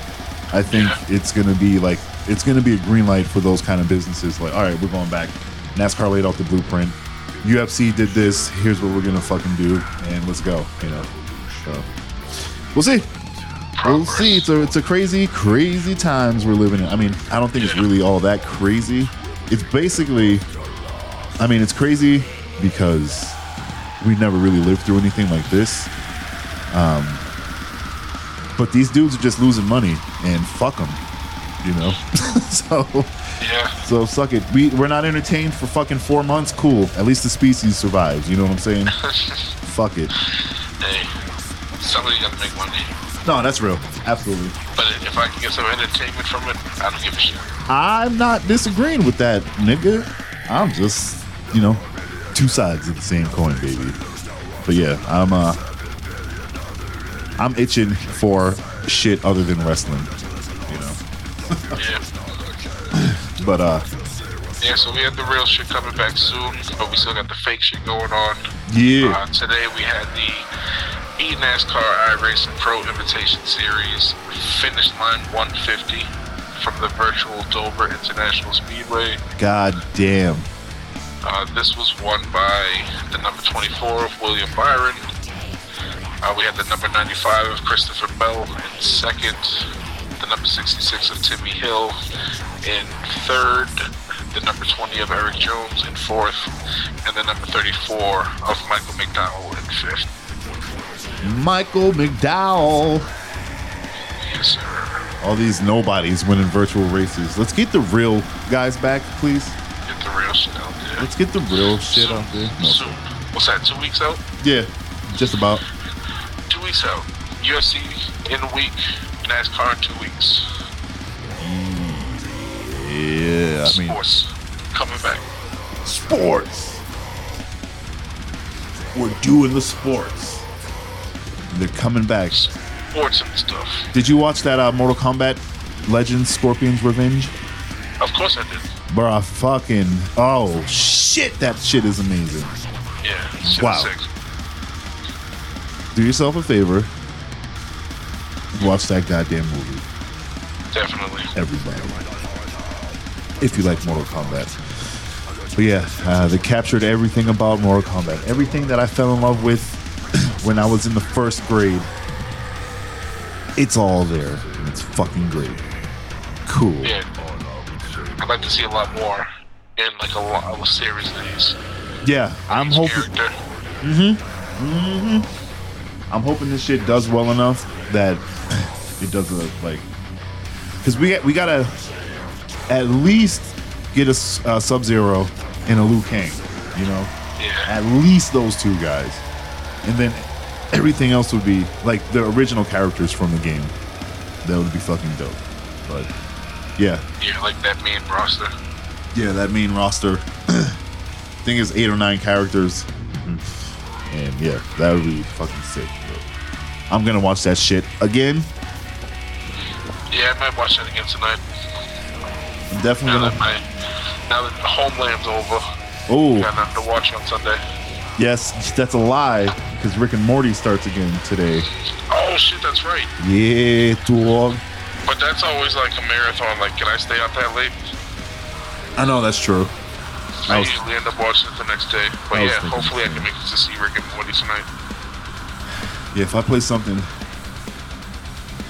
I think it's gonna be like it's gonna be a green light for those kind of businesses. Like, all right, we're going back. NASCAR laid out the blueprint. UFC did this. Here's what we're gonna fucking do, and let's go. You know, so we'll see. We'll see. It's a it's a crazy, crazy times we're living in. I mean, I don't think it's really all that crazy. It's basically, I mean, it's crazy because we never really lived through anything like this. Um, but these dudes are just losing money, and fuck them, you know. so Yeah. so suck it. We we're not entertained for fucking four months. Cool. At least the species survives. You know what I'm saying? fuck it. Hey, somebody got to make money. No, that's real. Absolutely. But if I can get some entertainment from it, I don't give a shit. I'm not disagreeing with that, nigga. I'm just, you know, two sides of the same coin, baby. But yeah, I'm uh I'm itching for shit other than wrestling. You know. Yeah. But uh, Yeah, so we had the real shit coming back soon, but we still got the fake shit going on. yeah, Uh, today we had the E NASCAR iRacing Pro Invitation Series finish line 150 from the virtual Dover International Speedway. god damn. Uh, this was won by the number 24 of William Byron. Uh, we had the number 95 of Christopher Bell in second, the number 66 of Timmy Hill in third, the number 20 of Erik Jones in fourth, and the number 34 of Michael McDowell in fifth. Michael McDowell. Yes, sir. All these nobodies winning virtual races. Let's get the real guys back, please. Get the real shit out there. Let's get the real shit Soon. out there. No, Soon. What's that? Two weeks out? yeah, just about. Two weeks out. UFC in a week. NASCAR in two weeks. Yeah, I mean, Sports coming back. sports. We're doing the sports. They're coming back. Sports and stuff. Did you watch that uh, Mortal Kombat Legends Scorpion's Revenge? Of course I did. Bruh, fucking. Oh, shit. That shit is amazing. Yeah. Shit Wow. Do yourself a favor. Watch that goddamn movie. Definitely. Everybody. If you like Mortal Kombat. But yeah, uh, they captured everything about Mortal Kombat. Everything that I fell in love with when I was in the first grade. It's all there. And it's fucking great. Cool. Yeah. I'd like to see a lot more in like a lot of a series of these. Yeah, I'm hoping. character. Mm-hmm. Mm-hmm. I'm hoping this shit does well enough that it does a like, because we we gotta at least get a Sub Zero and a Liu Kang, you know, Yeah. at least those two guys, and then everything else would be like the original characters from the game. That would be fucking dope. But yeah, Yeah, like that main roster. yeah, that main roster. thing is eight or nine characters, hmm. and yeah, that would be fucking sick. But I'm gonna watch that shit again. Yeah, I might watch that again tonight. I'm definitely Now gonna. that my now that Homeland's over. Oh. Got nothing to watch on Sunday. Yes, that's a lie because Rick and Morty starts again today. Oh shit, that's right. Yeah, dog. But that's always like a marathon. Like, can I stay out that late? I know that's true. I I was- usually end up watching it the next day. But yeah, hopefully I can make it to see Rick and Morty tonight. Yeah, if I play something,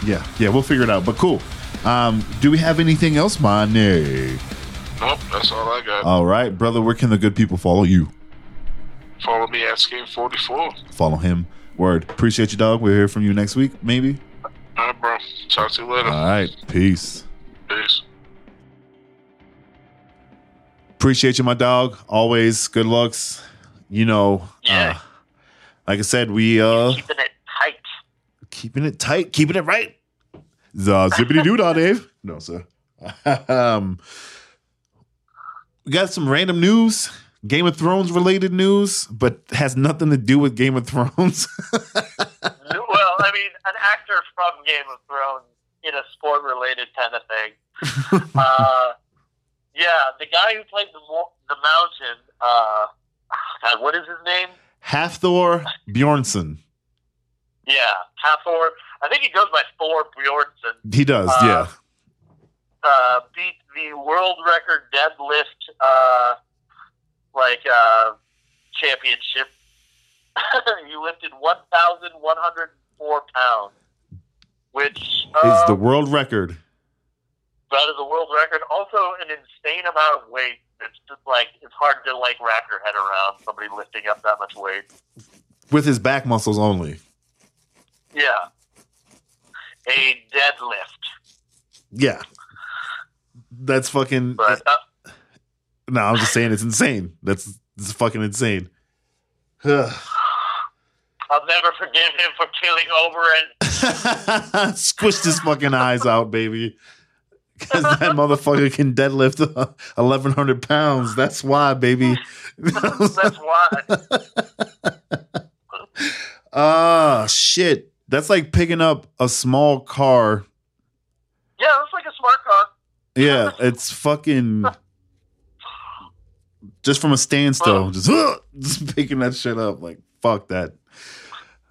yeah, yeah, we'll figure it out. But cool. Um, do we have anything else, man? Nope, that's all I got. All right, brother. Where can the good people follow you? Follow me at Skame44. Follow him. Word. Appreciate you, dog. We'll hear from you next week, maybe. Alright, bro. Talk to you later. All right. Peace. Peace. Appreciate you, my dog. Always good looks. You know, Yeah. uh, like I said, we uh Keeping it tight. keeping it tight, keeping it right. The zippity doo dah, Dave. No, sir. um, we got some random news, Game of Thrones related news, but has nothing to do with Game of Thrones. well, I mean, an actor from Game of Thrones in a sport related kind of thing. uh, yeah, the guy who played the the Mountain. Uh, God, what is his name? Hafthor Bjornsson. Yeah, Hathor. I think he goes by Thor Bjornsson. He does, Uh, yeah. Uh, beat the world record deadlift, uh, like uh, championship. you lifted one thousand one hundred four pounds, which uh, Is the world record. that is a world record. Also, an insane amount of weight. It's just like it's hard to like wrap your head around somebody lifting up that much weight. With his back muscles only. Yeah, a deadlift. Yeah. That's fucking But uh, No, I'm just saying it's insane. That's it's fucking insane. Ugh. I'll never forgive him for killing Oberyn. Squished his fucking eyes out, baby. Because that motherfucker can deadlift 1,100 pounds. That's why, baby. That's why. Ah, shit. That's like picking up a small car. Yeah, it's like a smart car. Yeah, it's fucking just from a standstill, just just picking that shit up. Like fuck that.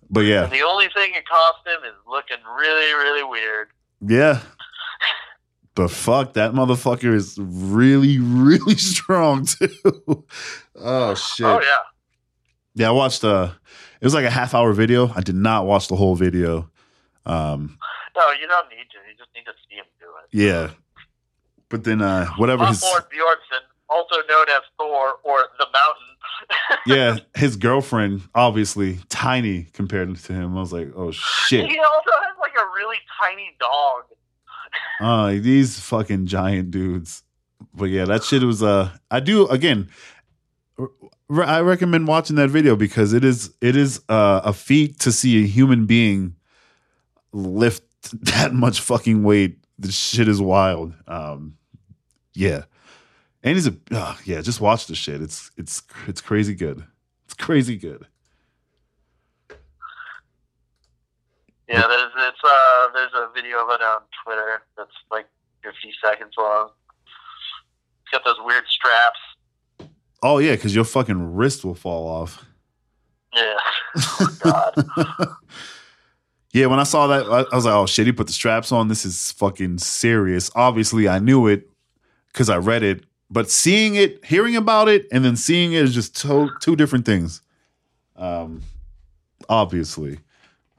But yeah, And the only thing it cost him is looking really, really weird. yeah. But fuck, that motherfucker is really, really strong too. oh shit. Oh yeah. Yeah, I watched uh it was like a half hour video. I did not watch the whole video. Um No, you don't need to. You just need to see him do it. yeah. But then uh whatever his Osborne Bjornsson, also known as Thor or the Mountain. yeah, his girlfriend obviously tiny compared to him. I was like, "Oh shit." He also has like a really tiny dog. Uh these fucking giant dudes. But yeah, that shit was uh I do again I recommend watching that video because it is it is uh, a feat to see a human being lift that much fucking weight. This shit is wild. Um, yeah, and he's a uh, yeah. Just watch the shit. It's it's it's crazy good. It's crazy good. Yeah, there's it's uh there's a video of it on Twitter that's like 50 seconds long. It's got those weird straps. Oh yeah, because your fucking wrist will fall off. Yeah. Oh, God. yeah, when I saw that, I, I was like, "Oh shit!" He put the straps on. This is fucking serious. Obviously, I knew it because I read it, but seeing it, hearing about it, and then seeing it is just to- two different things. Um, obviously,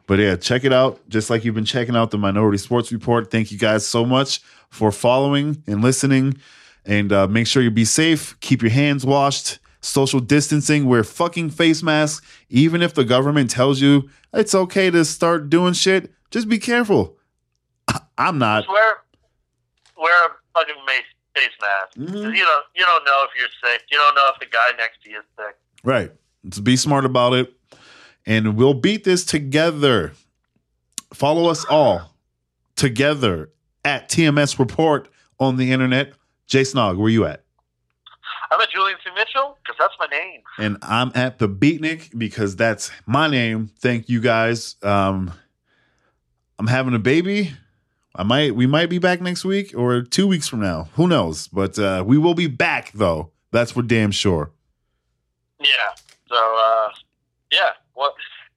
but yeah, check it out. Just like you've been checking out the Minority Sports Report. Thank you guys so much for following and listening. And uh, make sure you be safe. Keep your hands washed. Social distancing. Wear fucking face masks. Even if the government tells you it's okay to start doing shit, just be careful. I'm not. Just wear wear a fucking face face mask. Mhm. You don't you don't know if you're sick. You don't know if the guy next to you is sick. Right. Let's be smart about it. And we'll beat this together. Follow us all together at TMS Report on the internet. Jay Snog, where you at? I'm at Julian C. Mitchell because that's my name. And I'm at the Beatnik because that's my name. Thank you guys. Um, I'm having a baby. I might we might be back next week or two weeks from now. Who knows? But uh, we will be back though. That's for damn sure. Yeah. So uh yeah. Well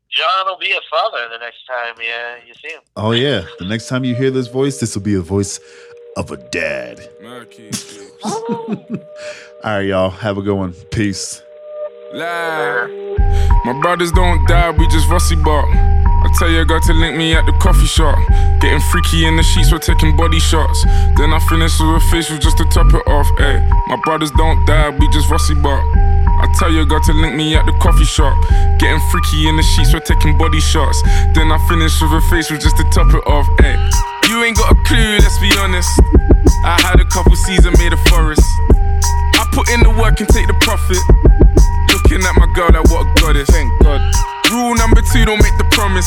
John will be a father the next time yeah, you see him. Oh yeah. The next time you hear this voice, this will be a voice of a dad. All right, y'all. Have a good one. Peace. Lie. My brothers don't die, we just rusty bark. Tell your girl to link me at the coffee shop. Getting freaky in the sheets, we're taking body shots. Then I finish with a facial just to top it off. Ay, my brothers don't die, we just rusty bark. I tell your girl to link me at the coffee shop. Getting freaky in the sheets, we're taking body shots. Then I finish with a facial just to top it off. Ay, you ain't got a clue, let's be honest. I had a couple seasons made a forest. I put in the work and take the profit. Looking at my girl like what a goddess. Thank God. Rule number two, don't make the promise.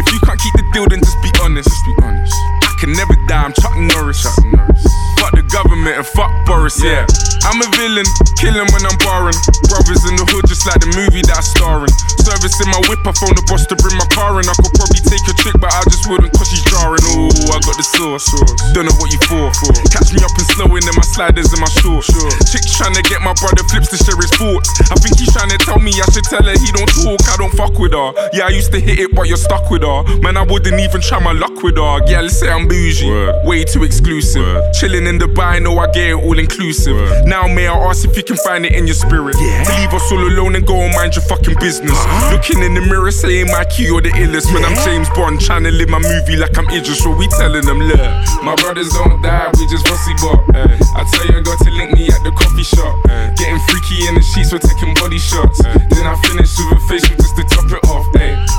If you can't keep the deal, then just be honest. Just be honest. I can never die, I'm Chuck Norris. Chuck Norris. Fuck government and fuck Boris, yeah. I'm a villain, killing when I'm barring. Brothers in the hood, just like the movie that I star in. Service in my whip, I phone the boss to bring my car in. I could probably take a trick, but I just wouldn't cause she's jarring. Ooh, I got the sauce. Don't know what you for. Catch me up and slowing in my sliders and my shorts. Chick's trying to get my brother flips to share his thoughts. I think he's trying to tell me I should tell her he don't talk, I don't fuck with her. Yeah, I used to hit it, but you're stuck with her. Man, I wouldn't even try my luck with her. Yeah, let's say I'm bougie. Way too exclusive. Chilling in Dubai, know I get it all inclusive. Now, may I ask if you can find it in your spirit? To leave us all alone and go and mind your fucking business. Looking in the mirror, saying my key or the illest. When I'm James Bond, trying to live my movie like I'm Idris. So we telling them, look, my brothers don't die, we just rusty bop. Eh. I tell you, I got to link me at the coffee shop. Eh. Getting freaky in the sheets, we're taking body shots. Eh. Then I finish with a facial just to top it off.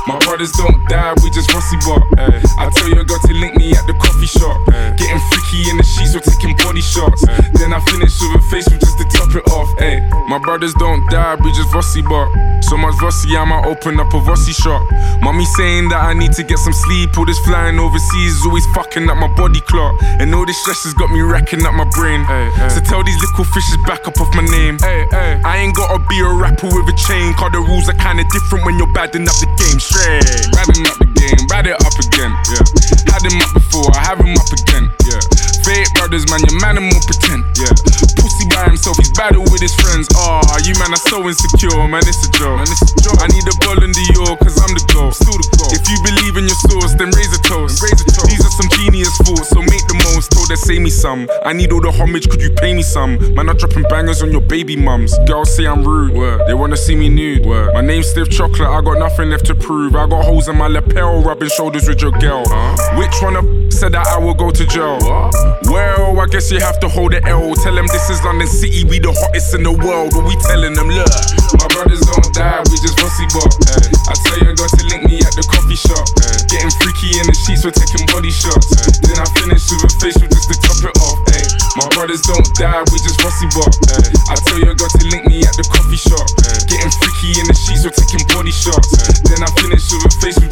My brothers don't die, we just rusty bop. Eh. I tell you, I got to link me at the coffee shop. Eh. Getting freaky in the sheets, we're taking body shots. Eh. Then I finish with a facial just to top it off. Ay. My brothers don't die, we just rusty bop. So much rusty, I might open up a rusty shop. Mommy saying that I need to get some sleep. All this flying overseas is always fucking up my body clock. And all this stress has got me racking up my brain. So tell these little fishes back up off my name. I ain't gotta be a rapper with a chain. Cause the rules are kinda different when you're badding up the game straight. Badding up the game, bad it up again. Yeah. Had him up before, I have him up again. Yeah. Fake brothers brothers, man, your man and more pretend. Yeah. Pussy by himself, he's battle with his friends. Ah, you man are so insecure, man, it's a joke. Man, it's a joke. I need a ball in the York, cause I'm the goal. Still the goal. If you believe in your source, then raise a toast. Raise a toast. These are some genius thoughts, so make the most. Told her, say me some. I need all the homage, could you pay me some? Man, I'm dropping bangers on your baby mums. Girls say I'm rude. Word. They wanna see me nude. Word. My name's Stiff Chocolate, I got nothing left to prove. I got holes in my lapel, rubbing shoulders with your girl. Huh? Which one of said that I will go to jail? What? Well, I guess you have to hold the L. Tell them this is London City, we the hottest in the world. What we telling them, look. My brothers don't die, we just fussy bop. Eh. I tell you, got to link me at the coffee shop. Eh. Getting freaky in the sheets, we're taking body shots. Eh. Then I finish with a facial just to top it off. My brothers don't die, we just fussy bop. I tell you, got to link me at the coffee shop. Getting freaky in the sheets, we're taking body shots. Then I finish with a facial